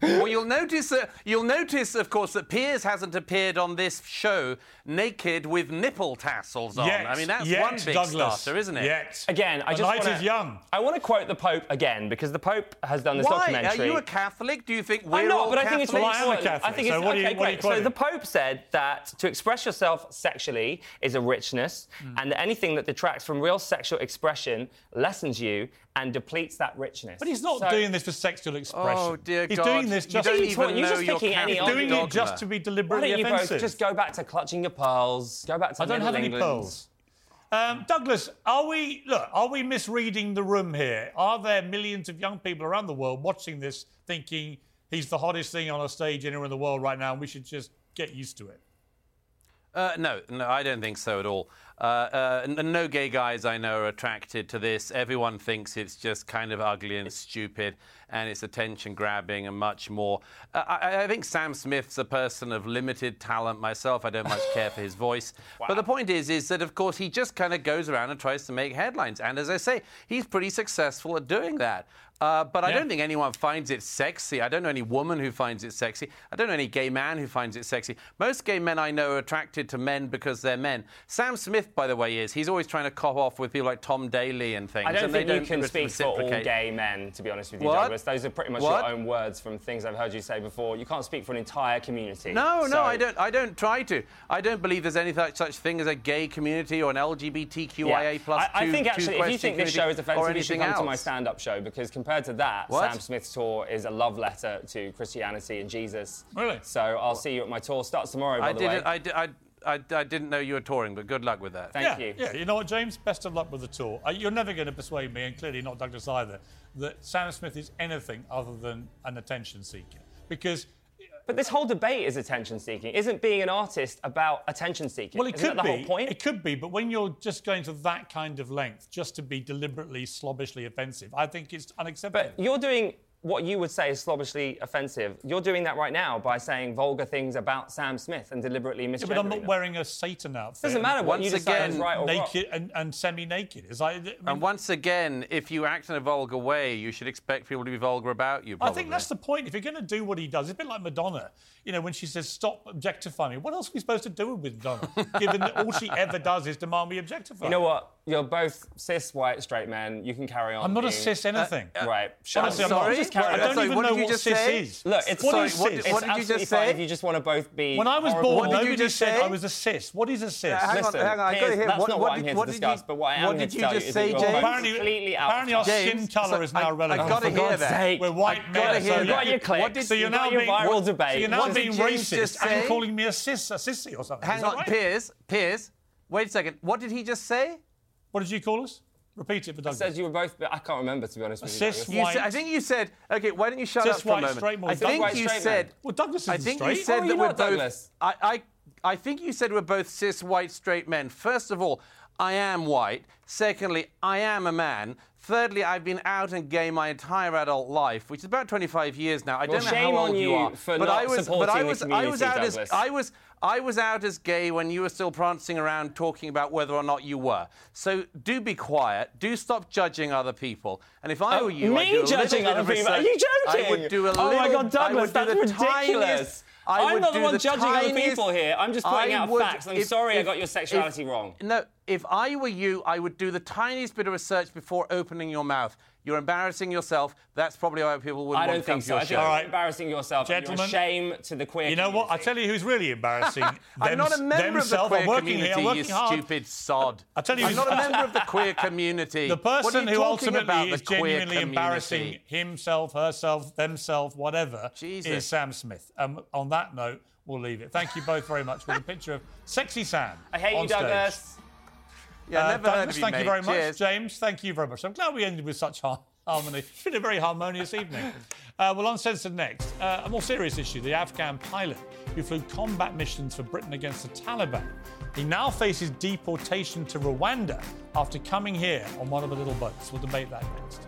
S12: well, you'll notice, uh, you'll notice, of course, that Piers hasn't appeared on this show naked with nipple tassels on.
S2: Yet,
S12: I mean, that's
S2: yet,
S12: one big
S2: Douglas,
S12: starter, isn't it?
S2: Yet.
S11: Again, I
S2: The
S11: just
S2: night
S11: wanna,
S2: is young.
S11: I want to quote the Pope again because the Pope has done this
S12: Why?
S11: documentary.
S12: Are you a Catholic? Do you think we're
S11: I'm not,
S12: all
S11: but I think it's really
S12: Catholics?
S11: important. I think it's
S2: so what are you-
S11: okay,
S2: what are you
S11: great. So the Pope said that to express yourself sexually is a richness,
S2: Hmm.
S11: and that anything that detracts from real sexual expression lessens you and depletes that richness.
S2: But he's not
S11: So-
S2: doing this for sexual expression.
S12: Oh, dear
S2: He's
S12: God.
S2: doing this
S12: You
S2: just
S12: don't
S2: to
S12: even
S11: You're
S12: know
S11: just
S12: your
S11: picking any
S2: He's
S12: Catholic
S2: doing
S11: argument.
S2: it just to be
S11: Why don't you
S2: offensive.
S11: both just go back to clutching your pearls? Go back to
S2: I don't have any
S11: England.
S2: pearls. Um, Douglas, are we look? Are we misreading the room here? Are there millions of young people around the world watching this, thinking he's the hottest thing on a stage anywhere in the world right now, and we should just get used to it?
S12: Uh, no, no, I don't think so at all. Uh, uh, no gay guys I know are attracted to this. Everyone thinks it's just kind of ugly and stupid, and it's attention grabbing and much more. Uh, I, I think Sam Smith's a person of limited talent. Myself, I don't much care for his voice. But the point is, is that of course he just kind of goes around and tries to make headlines, and as I say, he's pretty successful at doing that. Uh, but I don't think anyone finds it sexy. I don't know any woman who finds it sexy. I don't know any gay man who finds it sexy. Most gay men I know are attracted to men because they're men. Sam Smith, by the way, is. He's always trying to cop off with people like Tom Daley and things.
S11: I don't
S12: and they
S11: think you
S12: don't
S11: can speak for all gay men, to be honest with you,
S12: What?
S11: Douglas. Those are pretty much
S12: What?
S11: your own words from things I've heard you say before. You can't speak for an entire community.
S12: No, no, I don't. I don't try to. I don't believe there's any such, thing as a gay community or an LGBTQIA plus
S11: I, I
S12: two-
S11: think actually, if you think this show is offensive, you should come
S12: else.
S11: to my stand-up show because compared to that,
S12: What?
S11: Sam Smith's tour is a love letter to Christianity and Jesus.
S2: Really?
S11: So I'll see you at my tour. Starts tomorrow, by
S12: I
S11: the
S12: didn't.
S11: way.
S12: I, I, I, I didn't know you were touring, but good luck with that.
S11: Thank
S2: yeah,
S11: you.
S2: Yeah, you know what, James? Best of luck with the tour. Uh, you're never going to persuade me, and clearly not Douglas either, that Sam Smith is anything other than an attention seeker. Because
S11: But this whole debate is attention seeking. Isn't being an artist about attention seeking?
S2: Well, it
S11: Isn't
S2: could
S11: that the
S2: be.
S11: whole point?
S2: It could be, but when you're just going to that kind of length, just to be deliberately, slobbishly offensive, I think it's unacceptable.
S11: But you're doing what you would say is slobbishly offensive. You're doing that right now by saying vulgar things about Sam Smith and deliberately
S2: Yeah,
S11: misgendering
S2: but I'm not
S11: them.
S2: wearing a Satan outfit.
S11: Doesn't matter what you
S12: Once
S11: decide is
S12: again,
S11: right or wrong.
S2: naked and, and semi-naked. Is I, I, mean,
S12: And once again, if you act in a vulgar way, you should expect people to be vulgar about you.
S2: I think that's the point. If you're going to do what he does, it's a bit like Madonna. You know, when she says "stop objectifying me," what else are we supposed to do with Madonna? given that all she ever does is demand we objectify.
S11: You know what? You're both cis white straight men. You can carry on.
S2: I'm not a cis anything.
S11: right. Shut
S2: Honestly. I'm not.
S11: Sorry? Just carry
S2: I don't
S12: Sorry,
S2: even
S12: what
S2: know what cis
S12: say?
S2: is.
S11: Look, it's
S2: What
S12: Sorry,
S2: is
S12: what
S2: cis?
S12: did- what
S11: it's
S12: did you just
S11: fine
S12: say?
S11: if you just want to both be.
S2: When I was
S11: horrible.
S2: born,
S12: What did you
S2: nobody
S12: just
S2: said
S12: say?
S2: I was a cis. What is a cis?
S12: Uh, hang on, hang on, I gotta hear-
S11: that's
S12: what-
S11: not
S12: what
S11: what I'm
S12: did-
S11: here
S12: what
S11: to
S12: did
S11: discuss,
S12: you-
S11: but what I am
S12: what
S11: here
S12: did
S11: to
S12: you
S11: tell
S12: just
S11: you is
S12: say,
S11: that
S12: James?
S2: apparently,
S11: completely out
S2: apparently our skin colour is now relevant.
S12: I gotta
S2: For
S12: hear
S2: God's
S12: that.
S2: sake, We're white men. so you-
S12: that.
S11: got your clicks,
S2: What did, so
S11: you
S2: you're now being
S11: viral
S2: what-
S11: debate.
S2: You're now being racist and calling me a cis, a sissy or something.
S12: Hang on. Piers. Piers. Wait a second. What did he just say?
S2: What did you call us? Repeat it for
S11: I said you were both. I can't remember to be honest with you.
S2: cis
S11: Douglas.
S12: You
S2: White.
S12: said, I think you said. Okay, why don't you shut
S2: Cis
S12: up for a
S2: white
S12: moment?
S2: straight man.
S12: I think
S11: White
S12: you
S11: straight
S12: said.
S11: man.
S2: Well, Douglas
S12: I
S2: isn't
S12: think
S2: straight.
S12: you said
S11: Oh,
S12: that
S11: you're
S12: we're both.
S11: Douglas.
S12: I, I, I think you said we're both cis white straight men. First of all, I am white. Secondly, I am a man. Thirdly, I've been out and gay my entire adult life, which is about 25 years now. I
S11: Well,
S12: don't know how
S11: on
S12: old you
S11: you
S12: are,
S11: for
S12: but
S11: not
S12: I was, but
S11: supporting
S12: I was, I was
S11: community,
S12: out as I was. I was out as gay when you were still prancing around talking about whether or not you were. So do be quiet. Do stop judging other people. And if I
S11: Oh,
S12: were you,
S11: me
S12: I'd do a
S11: judging other people? Are you joking?
S12: I would do a little.
S11: Oh my God, Douglas,
S12: do
S11: that's ridiculous.
S12: I
S11: I'm not the one judging other people here. I'm just pointing
S12: I
S11: out
S12: would-
S11: facts. I'm
S12: if-
S11: sorry I got your sexuality
S12: if-
S11: wrong.
S12: No, if I were you, I would do the tiniest bit of research before opening your mouth. You're embarrassing yourself. That's probably why people wouldn't
S11: I
S12: want
S11: don't
S12: to come
S11: think
S12: to
S11: so.
S12: your
S11: I think
S12: show.
S11: you're
S2: All right.
S11: embarrassing yourself.
S2: Gentlemen,
S11: you're a shame to the queer
S2: You know what? I
S11: community.
S2: tell you who's really embarrassing.
S12: I'm not a
S2: Them-
S12: member of the
S2: themselves.
S12: queer
S2: I'm working
S12: community,
S2: here. I'm
S12: you
S2: working hard.
S12: stupid sod.
S2: I tell you
S12: I'm
S2: who's-
S12: not a member of the queer community.
S2: The
S12: What are
S2: person
S12: you
S2: who
S12: talking
S2: ultimately
S12: about,
S2: is
S12: the queer
S2: genuinely
S12: community?
S2: embarrassing himself, herself, themselves, whatever,
S12: Jesus.
S2: is Sam Smith. Um, on that note, we'll leave it. Thank you both very much with a picture of sexy Sam.
S11: I hate
S2: on
S11: you,
S2: stage.
S11: Douglas.
S12: Yeah,
S2: Uh,
S12: never heard
S2: Douglas,
S12: of you,
S2: thank you
S12: mate.
S2: very much.
S12: Cheers.
S2: James, thank you very much. I'm glad we ended with such har- harmony. It's been a very harmonious evening. Uh, well, uncensored next. Uh, a more serious issue the Afghan pilot who flew combat missions for Britain against the Taliban. He now faces deportation to Rwanda after coming here on one of the little boats. We'll debate that next.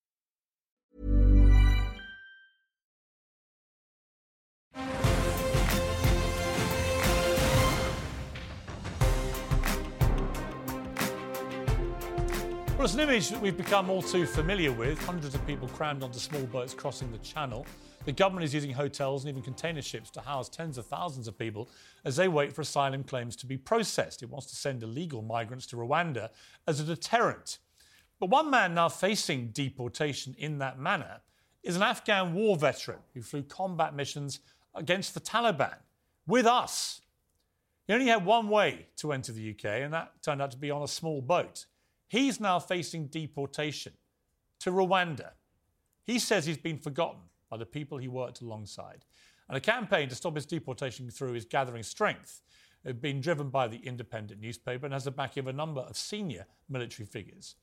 S2: Well, it's an image that we've become all too familiar with. Hundreds of people crammed onto small boats crossing the channel. The government is using hotels and even container ships to house tens of thousands of people as they wait for asylum claims to be processed. It wants to send illegal migrants to Rwanda as a deterrent. But one man now facing deportation in that manner is an Afghan war veteran who flew combat missions against the Taliban with us. He only had one way to enter the UK, and that turned out to be on a small boat. He's now facing deportation to Rwanda. He says he's been forgotten by the people he worked alongside. And a campaign to stop his deportation through is gathering strength. It's been driven by the independent newspaper and has the backing of a number of senior military figures.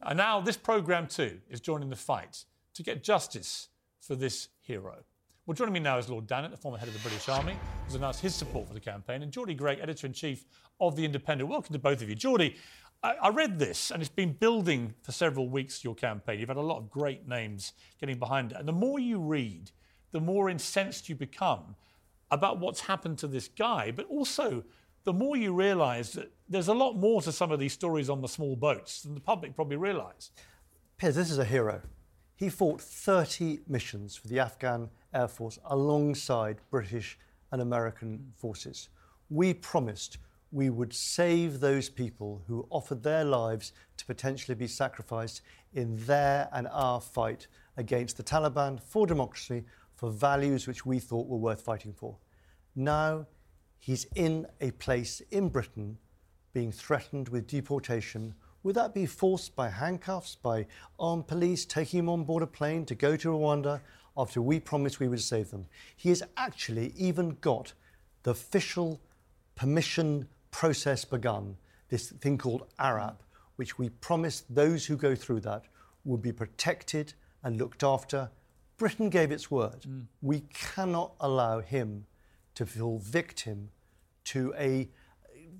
S2: And now this programme too is joining the fight to get justice for this hero. Well, joining me now is Lord Dannatt, the former head of the British Army, who's announced his support for the campaign, and Geordie Greig, editor in chief of The Independent. Welcome to both of you. Geordie, I, read this, and it's been building for several weeks, your campaign. You've had a lot of great names getting behind it. And the more you read, the more incensed you become about what's happened to this guy, but also the more you realise that there's a lot more to some of these stories on the small boats than the public probably realise.
S13: Piers, this is a hero. He fought 30 missions for the Afghan Air Force alongside British and American forces. We promised we would save those people who offered their lives to potentially be sacrificed in their and our fight against the Taliban for democracy, for values which we thought were worth fighting for. Now he's in a place in Britain being threatened with deportation. Would that be forced by handcuffs, by armed police taking him on board a plane to go to Rwanda after we promised we would save them? He has actually even got the official permission process begun, this thing called ARAP, which we promised those who go through that would be protected and looked after. Britain gave its word. We cannot allow him to fall victim to a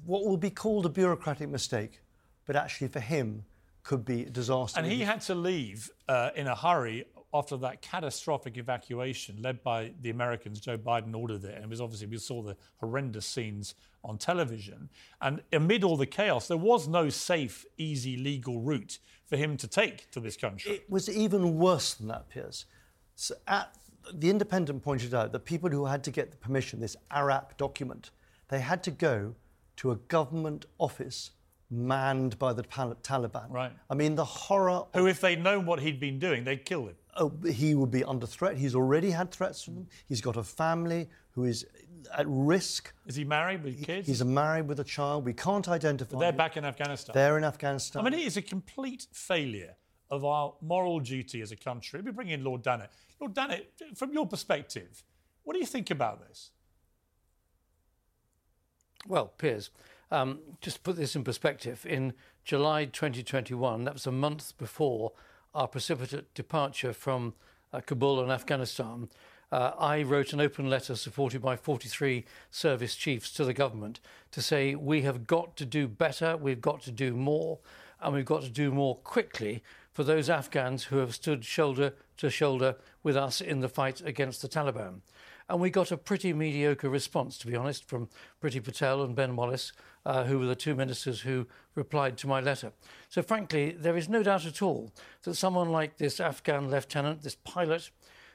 S13: what will be called a bureaucratic mistake, but actually for him could be a disaster.
S2: And he had to leave uh, in a hurry after that catastrophic evacuation led by the Americans. Joe Biden ordered it, and it was obviously we saw the horrendous scenes on television. And amid all the chaos, there was no safe, easy, legal route for him to take to this country.
S13: It was even worse than that, Piers. So at, the Independent pointed out that people who had to get the permission, this ARAP document, they had to go to a government office manned by the Tal- Taliban.
S2: Right.
S13: I mean, the horror.
S2: Who, if they'd known what he'd been doing, they'd kill him.
S13: Oh, he would be under threat. He's already had threats from them. He's got a family who is at risk.
S2: Is he married with kids?
S13: He's married with a child. We can't identify.
S2: They're
S13: him.
S2: back in Afghanistan.
S13: They're in Afghanistan.
S2: I mean, it is a complete failure of our moral duty as a country. We bring in Lord Dannatt. Lord Dannatt, from your perspective, what do you think about this?
S14: Well, Piers, um, just to put this in perspective, in July 2021, that was a month before our precipitate departure from uh, Kabul and Afghanistan, uh, I wrote an open letter supported by 43 service chiefs to the government to say we have got to do better, we've got to do more, and we've got to do more quickly for those Afghans who have stood shoulder to shoulder with us in the fight against the Taliban. And we got a pretty mediocre response, to be honest, from Priti Patel and Ben Wallace, uh, who were the two ministers who replied to my letter. So, frankly, there is no doubt at all that someone like this Afghan lieutenant, this pilot,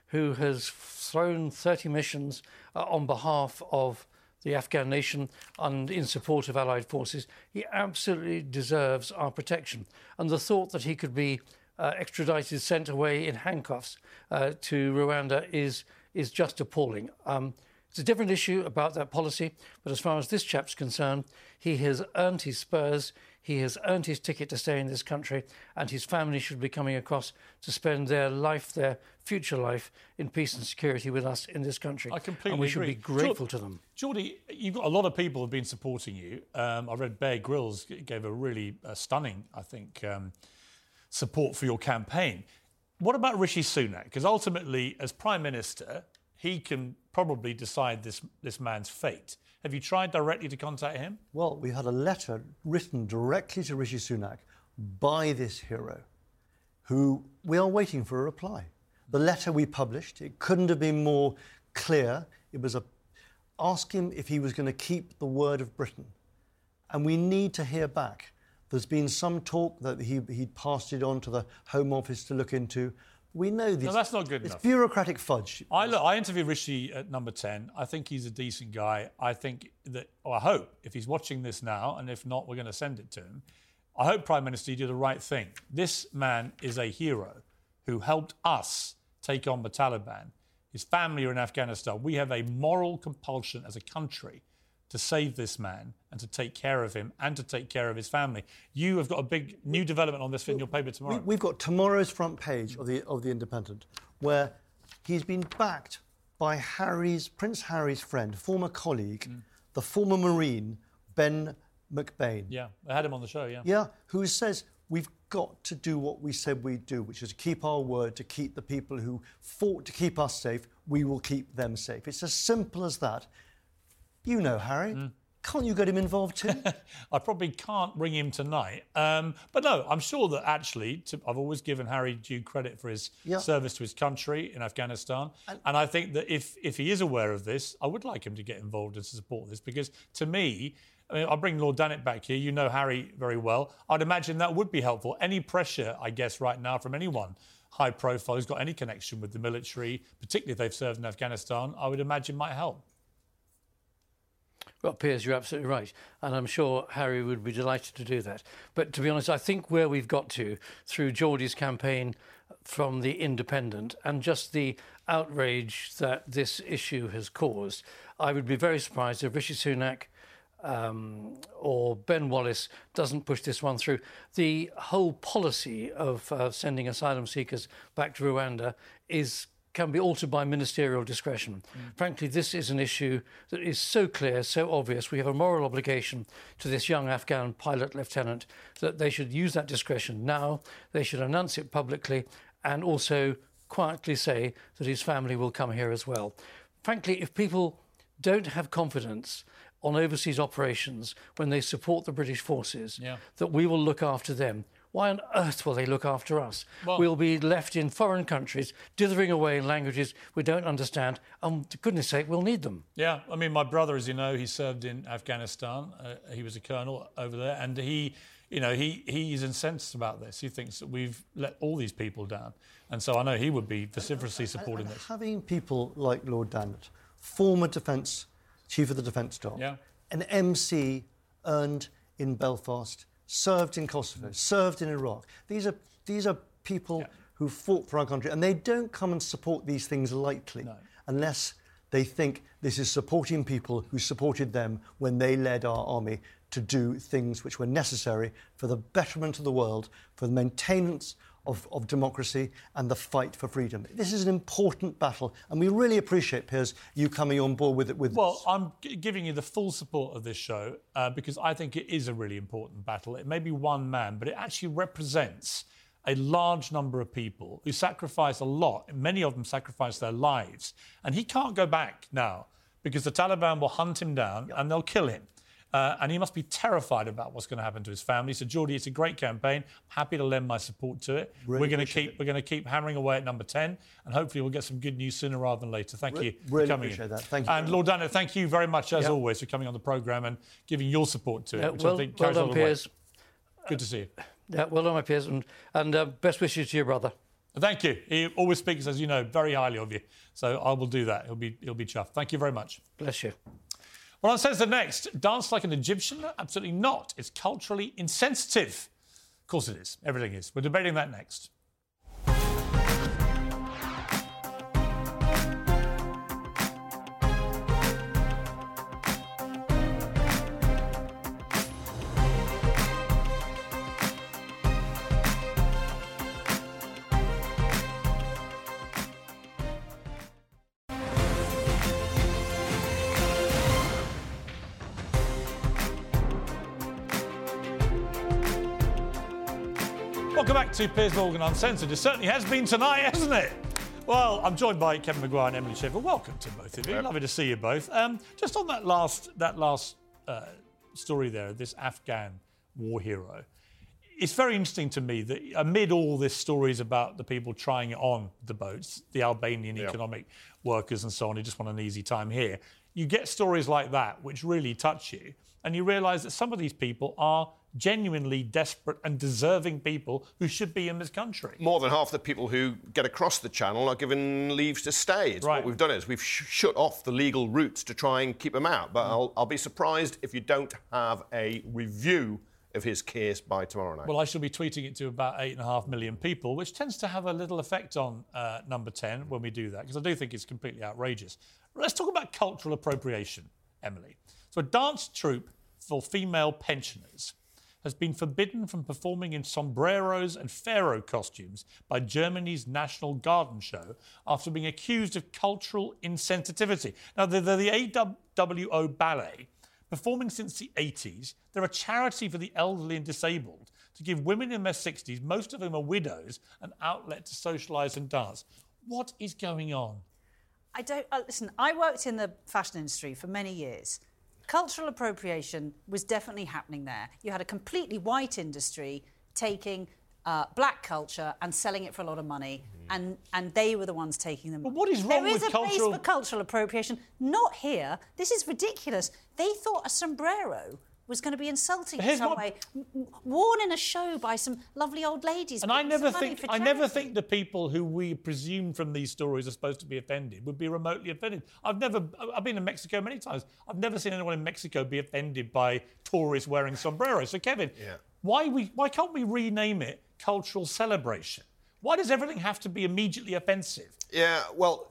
S14: who has thrown 30 missions uh, on behalf of the Afghan nation and in support of Allied forces, he absolutely deserves our protection. And the thought that he could be uh, extradited, sent away in handcuffs uh, to Rwanda is, is just appalling. Um, it's a different issue about that policy, but as far as this chap's concerned, he has earned his spurs, he has earned his ticket to stay in this country, and his family should be coming across to spend their life, their future life, in peace and security with us in this country.
S2: I completely
S14: And we
S2: agree.
S14: should be grateful
S2: Geor-
S14: to them.
S2: Geordie, you've got a lot of people who've been supporting you. Um, I read Bear Grylls gave a really uh, stunning, I think, um, support for your campaign. What about Rishi Sunak? Because ultimately, as Prime Minister, he can probably decide this, this man's fate. Have you tried directly to contact him?
S13: Well, we had a letter written directly to Rishi Sunak by this hero, who we are waiting for a reply. The letter we published, it couldn't have been more clear. It was a ask him if he was going to keep the word of Britain. And we need to hear back. There's been some talk that he, he'd passed it on to the Home Office to look into. We know this.
S2: No, that's not good
S13: it's
S2: enough.
S13: bureaucratic fudge.
S2: I look, I interviewed Rishi at number 10. I think he's a decent guy. I think that, or I hope, if he's watching this now, and if not, we're going to send it to him. I hope, Prime Minister, you do the right thing. This man is a hero who helped us take on the Taliban. His family are in Afghanistan. We have a moral compulsion as a country to save this man and to take care of him and to take care of his family. You have got a big new development on this in your paper tomorrow.
S13: We, have got tomorrow's front page of the of the Independent, where he's been backed by Harry's Prince Harry's friend, former colleague, mm. the former Marine Ben McBean.
S2: yeah, I had him on the show, yeah.
S13: Yeah, who says we've got to do what we said we'd do, which is keep our word, to keep the people who fought to keep us safe, we will keep them safe. It's as simple as that. You know, Harry. Can't you get him involved too?
S2: I probably can't ring him tonight. Um, but no, I'm sure that actually, to, I've always given Harry due credit for his
S13: Yeah.
S2: service to his country in Afghanistan. And, I think that if, if he is aware of this, I would like him to get involved and to support this because to me, I mean, I'll bring Lord Dannatt back here. You know Harry very well. I'd imagine that would be helpful. Any pressure, I guess, right now from anyone high profile who's got any connection with the military, particularly if they've served in Afghanistan, I would imagine might help.
S14: Well, Piers, you're absolutely right. And I'm sure Harry would be delighted to do that. But to be honest, I think where we've got to through Geordie's campaign from The Independent and just the outrage that this issue has caused, I would be very surprised if Rishi Sunak um, or Ben Wallace doesn't push this one through. The whole policy of uh, sending asylum seekers back to Rwanda is can be altered by ministerial discretion. Mm. Frankly, this is an issue that is so clear, so obvious. We have a moral obligation to this young Afghan pilot lieutenant that they should use that discretion now. They should announce it publicly and also quietly say that his family will come here as well. Frankly, if people don't have confidence on overseas operations when they support the British forces,
S2: Yeah.
S14: that we will look after them. Why on earth will they look after us?
S2: Well-
S14: we'll be left in foreign countries, dithering away in languages we don't understand, and for goodness sake, we'll need them.
S2: Yeah, I mean, my brother, as you know, he served in Afghanistan. Uh, he was a colonel over there, and he, you know, he he's incensed about this. He thinks that we've let all these people down, and so I know he would be vociferously supporting this.
S13: Having people like Lord Dannatt, former defence chief of the defence staff,
S2: Yeah.
S13: an MC earned in Belfast, served in Kosovo, mm. served in Iraq. These are these are people who fought for our country, and they don't come and support these things lightly unless they think this is supporting people who supported them when they led our army to do things which were necessary for the betterment of the world, for the maintenance of, of democracy and the fight for freedom. This is an important battle, and we really appreciate, Piers, you coming on board with it with
S2: Well,
S13: us.
S2: I'm g- giving you the full support of this show uh, because I think it is a really important battle. It may be one man, but it actually represents a large number of people who sacrifice a lot. Many of them sacrifice their lives. And he can't go back now because the Taliban will hunt him down and they'll kill him. Uh, and he must be terrified about what's going to happen to his family. So, Geordie, it's a great campaign. I'm happy to lend my support to it.
S13: Really
S2: we're going to
S13: appreciate
S2: keep we're going to keep hammering away at number ten, and hopefully we'll get some good news sooner rather than later. Thank
S13: Re-
S2: you
S13: really
S2: for coming
S13: appreciate
S2: in.
S13: that. Thank you
S2: And
S13: very
S2: Lord Dano, thank you very much as
S14: Yeah.
S2: always for coming on the programme and giving your support to it,
S14: Yeah,
S2: which
S14: well-
S2: I think
S14: well
S2: carries
S14: done,
S2: all the weight.
S14: Piers.
S2: Good to see you.
S14: Yeah, well done, my peers, and, and uh, best wishes to your brother.
S2: Thank you. He always speaks, as you know, very highly of you. So I will do that. He'll be he'll be chuffed. Thank you very much.
S14: Bless you.
S2: Well, on says the next, dance like an Egyptian? Absolutely not. It's culturally insensitive. Of course it is. Everything is. We're debating that next. To Piers Morgan Uncensored. It certainly has been tonight, hasn't it? Well, I'm joined by Kevin Maguire and Emily Sheffield. Welcome to both of you. Lovely to see you both. Um, just on that last that last uh, story there, this Afghan war hero. It's very interesting to me that amid all this stories about the people trying it on the boats, the Albanian economic workers and so on, who just want an easy time here, you get stories like that which really touch you, and you realise that some of these people are genuinely desperate and deserving people who should be in this country.
S15: More than half the people who get across the channel are given leaves to stay. It's
S2: Right.
S15: What we've done is we've sh- shut off the legal routes to try and keep them out.
S2: Mm.
S15: But I'll, I'll be surprised if you don't have a review of his case by tomorrow night.
S2: Well, I shall be tweeting it to about eight and a half million people, which tends to have a little effect on uh, number 10 when we do that, because I do think it's completely outrageous. Let's talk about cultural appropriation, Emily. So, a dance troupe for female pensioners has been forbidden from performing in sombreros and pharaoh costumes by Germany's National Garden Show after being accused of cultural insensitivity. Now, they're, they're the AWO Ballet. Performing since the 80s, they're a charity for the elderly and disabled to give women in their 60s, most of whom are widows, an outlet to socialise and dance. What is going on?
S16: I don't uh, listen. I worked in the fashion industry for many years. Cultural appropriation was definitely happening there. You had a completely white industry taking uh, black culture and selling it for a lot of money, and and they were the ones taking them. But
S2: what is wrong
S16: there is
S2: with
S16: a
S2: cultural-
S16: place for cultural appropriation. Not here. This is ridiculous. They thought a sombrero was going to be insulting in some
S2: what-
S16: way, M- m- worn in a show by some lovely old ladies.
S2: And I never think I never think the people who we presume from these stories are supposed to be offended would be remotely offended. I've never I've been in Mexico many times. I've never seen anyone in Mexico be offended by tourists wearing sombreros. So Kevin,
S15: Yeah.
S2: why we why can't we rename it cultural celebration? Why does everything have to be immediately offensive?
S15: Yeah, well,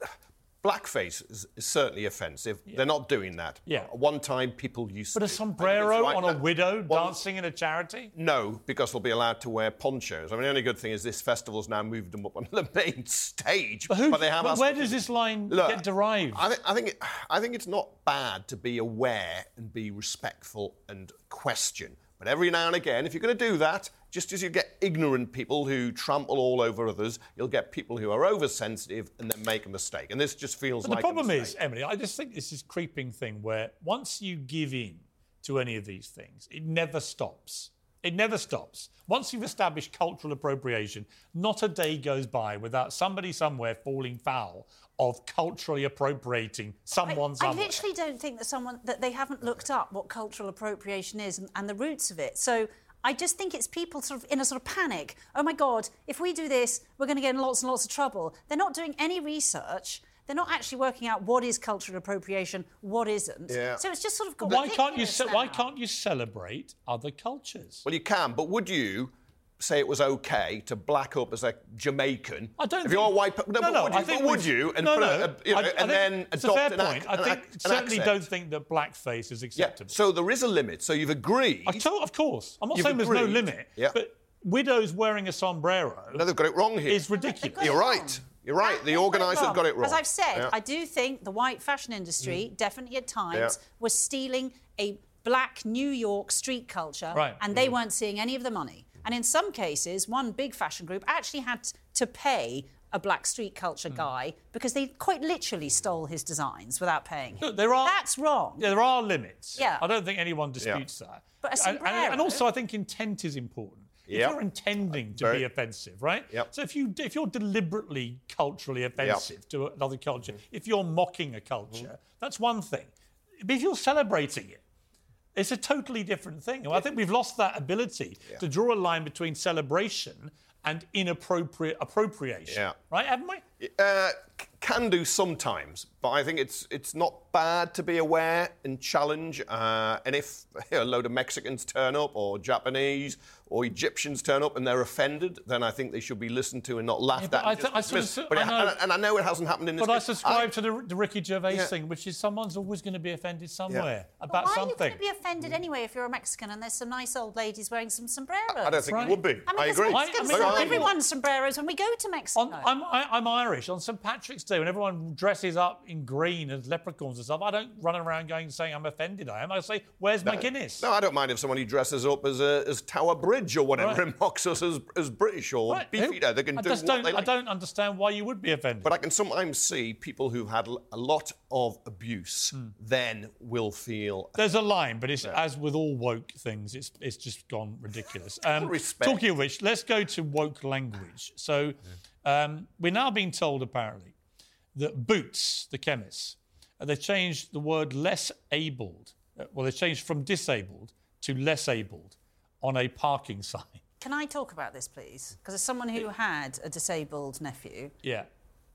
S15: blackface is, is certainly offensive. They're not doing that.
S2: Yeah.
S15: One time people used to
S2: But a sombrero on a widow
S15: well,
S2: dancing in a charity?
S15: No, because they'll be allowed to wear ponchos. I mean, the only good thing is this festival's now moved them up on the main stage.
S2: But, who,
S15: they have
S2: but where does this line
S15: Look,
S2: get derived?
S15: I think, I think it, I think it's not bad to be aware and be respectful and question. But every now and again, if you're going to do that, just as you get ignorant people who trample all over others, you'll get people who are oversensitive and then make a mistake. And this just feels
S2: But
S15: like
S2: the problem is, Emily, I just think this is creeping thing where once you give in to any of these things, it never stops. It never stops. Once you've established cultural appropriation, not a day goes by without somebody somewhere falling foul of culturally appropriating someone's.
S16: I
S2: somewhere.
S16: literally don't think that someone that they haven't looked up what cultural appropriation is and, and the roots of it. So I just think it's people sort of in a sort of panic. Oh my God, if we do this, we're going to get in lots and lots of trouble. They're not doing any research. They're not actually working out what is cultural appropriation, what isn't.
S15: Yeah.
S16: So it's just sort of got
S2: why can't you ce- why can't you celebrate other cultures?
S15: Well, you can, but would you say it was okay to black up as a Jamaican.
S2: I don't
S15: If
S2: think-
S15: you're white, no,
S2: no,
S15: but
S2: no,
S15: would
S2: I
S15: you?
S2: think
S15: would you? And
S2: no,
S15: put
S2: no.
S15: a, a- you know,
S2: I- I
S15: and
S2: think
S15: then
S2: it's a fair
S15: an,
S2: point.
S15: ac-
S2: I
S15: an
S2: think
S15: ac-
S2: certainly
S15: accent.
S2: don't think that blackface is
S15: Yeah.
S2: acceptable.
S15: So there is a limit. So you've agreed.
S2: I told, of course. I'm not
S15: You've
S2: saying there's no limit.
S15: Yeah.
S2: But widows wearing a sombrero.
S15: No, they've got it wrong here.
S2: Is ridiculous.
S15: You're right. You're right. The organisers got it wrong.
S16: As I've said,
S15: Yeah.
S16: I do think the white fashion industry mm. definitely at times
S15: Yeah.
S16: was stealing a black New York street culture,
S15: Right.
S16: and they mm. weren't seeing any of the money. And in some cases, one big fashion group actually had to pay a black street culture mm. guy because they quite literally stole his designs without paying him.
S2: Look, there are
S16: That's wrong.
S2: Yeah, there are limits.
S16: Yeah.
S2: I don't think anyone disputes that.
S16: But a
S2: and, and, and also, I think intent is important.
S15: Yep.
S2: If you're intending to
S15: Very-
S2: be offensive, right?
S15: Yep.
S2: So if you if you're deliberately culturally offensive to another culture, if you're mocking a culture, that's one thing. But if you're celebrating it, it's a totally different thing. And I think we've lost that ability to draw a line between celebration and inappropriate appropriation.
S15: Yeah.
S2: Right, haven't we?
S15: Uh, can do sometimes, but I think it's it's not bad to be aware and challenge. Uh, and if a load of Mexicans turn up, or Japanese, or Egyptians turn up, and they're offended, then I think they should be listened to and not laughed
S2: but
S15: at.
S2: I
S15: and
S2: th- I sort of
S15: but
S2: I know-
S15: and, and I know it hasn't happened in this.
S2: But I
S15: case.
S2: subscribe to the, the Ricky Gervais
S15: Yeah.
S2: thing, which is someone's always going to be offended somewhere
S16: But
S2: about
S16: why are you
S2: something.
S16: going to be offended anyway if you're a Mexican and there's some nice old ladies wearing some sombreros?
S15: I don't think you would be.
S16: I mean,
S15: I
S16: there's
S15: agree.
S16: Mexicans
S2: I- I mean,
S16: sell
S2: I-
S16: everyone's sombreros when we go to Mexico.
S2: I'm, I, I'm Irish. On St. Patrick's Day, when everyone dresses up in green as leprechauns and stuff, I don't run around going saying I'm offended. I am. I say, "Where's my Guinness?"
S15: No, I don't mind if somebody dresses up as a, as Tower Bridge or whatever
S2: Right.
S15: and mocks us as, as British or
S2: Right.
S15: Beefeater. They can
S2: I
S15: do
S2: just
S15: what
S2: don't.
S15: they
S2: I don't understand why you would be offended.
S15: But I can sometimes see people who've had a lot of abuse
S2: Hmm.
S15: then will feel.
S2: There's a line, but it's as with all woke things, it's it's just gone ridiculous. Um,
S15: Respect.
S2: talking of which, let's go to woke language. So um, we're now being told apparently that Boots, the chemists, uh, they've changed the word less abled. Uh, well, they've changed from disabled to less abled on a parking sign.
S16: Can I talk about this, please? Because as someone who had a disabled nephew,
S2: Yeah.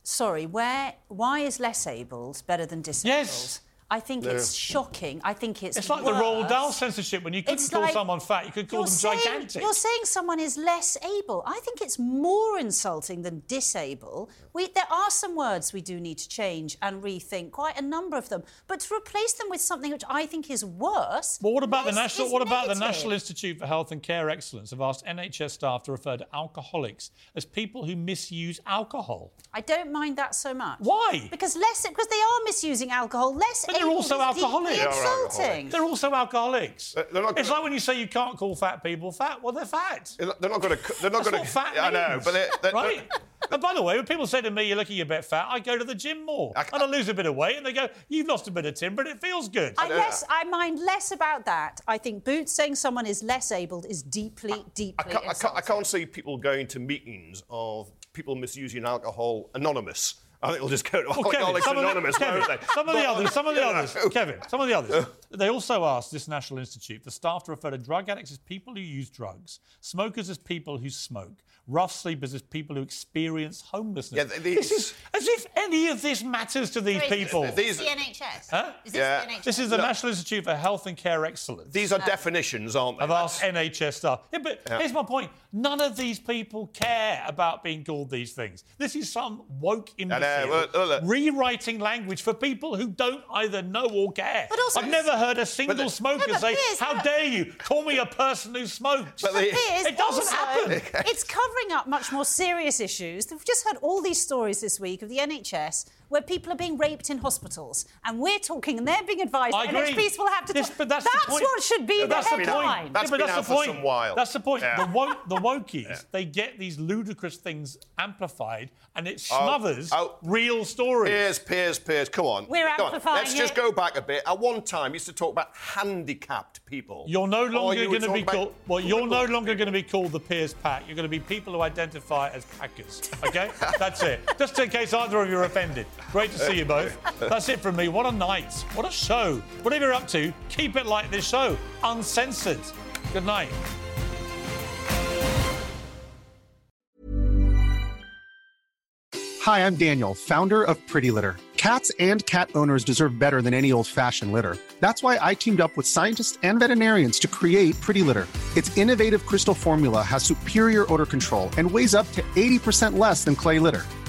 S16: sorry, where why is less abled better than disabled?
S2: Yes.
S16: I think
S2: No.
S16: it's shocking. I think it's
S2: It's like the Roald
S16: worse.
S2: Dahl censorship when you couldn't
S16: It's
S2: call
S16: like-
S2: someone fat, you could call
S16: You're
S2: them
S16: saying,
S2: gigantic.
S16: You're saying someone is less able. I think it's more insulting than disable. We, there are some words we do need to change and rethink, quite a number of them. But to replace them with something which I think is worse.
S2: But what about the national? What about the. National Institute for Health and Care Excellence have asked NHS staff to refer to alcoholics as people who misuse alcohol?
S16: I don't mind that so much.
S2: Why?
S16: Because less because they are misusing alcohol. Less
S2: But they're also
S16: is
S2: alcoholics.
S16: deeply insulting.
S2: They're also alcoholics.
S15: They're not
S2: it's like when you say you can't call fat people fat. Well, they're fat.
S15: They're not- going to. They're not
S2: That's
S15: going
S2: what fat
S15: I know, but they're, they're,
S2: right. and by the way, when people say to me, "You're looking a bit fat," I go to the gym more I, and I lose a bit of weight, and they go, "You've lost a bit of timber, and it feels good."
S16: I less I mind less about that. I think Boots saying someone is less abled is deeply, deeply
S15: I can't, I, can't, I can't see people going to meetings of people misusing alcohol anonymous. I think we'll just go to
S2: Well, Kevin,
S15: Alcoholics
S2: some, of the,
S15: Anonymous.
S2: Kevin,
S15: won't they?
S2: some of the others, some of the others. Kevin, some of the others. Uh. They also asked this National Institute for staff to refer to drug addicts as people who use drugs, smokers as people who smoke, rough sleepers as people who experience homelessness.
S15: Yeah, th-
S2: this is as if any of this matters to these people.
S15: These-
S16: the NHS.
S2: Huh?
S16: Is this
S15: Yeah.
S16: the NHS?
S2: This is the
S15: No.
S2: National Institute for Health and Care Excellence.
S15: These are definitions, aren't they?
S2: I've asked NHS staff. Yeah, but
S15: Yeah.
S2: here's my point. None of these people care about being called these things. This is some woke imbecile
S15: well, well, look.
S2: rewriting language for people who don't either know or care.
S16: But also-
S2: I've never heard a single
S15: the-
S2: smoker
S16: No,
S2: say,
S16: Piers,
S2: "How
S16: no.
S2: dare you call me a person who smokes?"
S15: But
S16: But
S15: the-
S16: Piers,
S2: it doesn't
S16: also,
S2: happen.
S16: It's covering up much more serious issues. We've just heard all these stories this week of the NHS where people are being raped in hospitals, and we're talking, and they're being advised.
S2: I
S16: and
S2: agree.
S16: NHS will have to.
S2: This-
S16: talk.
S2: but that's the point.
S16: what should be
S2: Yeah,
S16: the
S2: that's the
S16: headline.
S2: point.
S15: That's
S2: Yeah, but
S15: been
S2: that's
S15: out
S2: the
S15: for
S2: point.
S15: some while.
S2: That's the point.
S15: Yeah.
S2: The woke, the wokies, they get these ludicrous things amplified, and it
S15: Oh,
S2: smothers
S15: oh.
S2: real stories.
S15: Piers, Piers, Piers, come on.
S16: We're
S15: Come on. Let's just go back a bit. At one time, we used to talk about handicapped people.
S2: You're no
S15: oh,
S2: longer going to be called. Well, you're no longer going to be called the Piers Pack. You're going to be people who identify as Packers. Okay, that's it. Just in case either of you are offended. Great to see you both. That's it from me. What a night. What a show. Whatever you're up to, keep it like this show, uncensored. Good night.
S17: Hi, I'm Daniel, founder of Pretty Litter. Cats and cat owners deserve better than any old fashioned litter. That's why I teamed up with scientists and veterinarians to create Pretty Litter. Its innovative crystal formula has superior odor control and weighs up to 80% less than clay litter.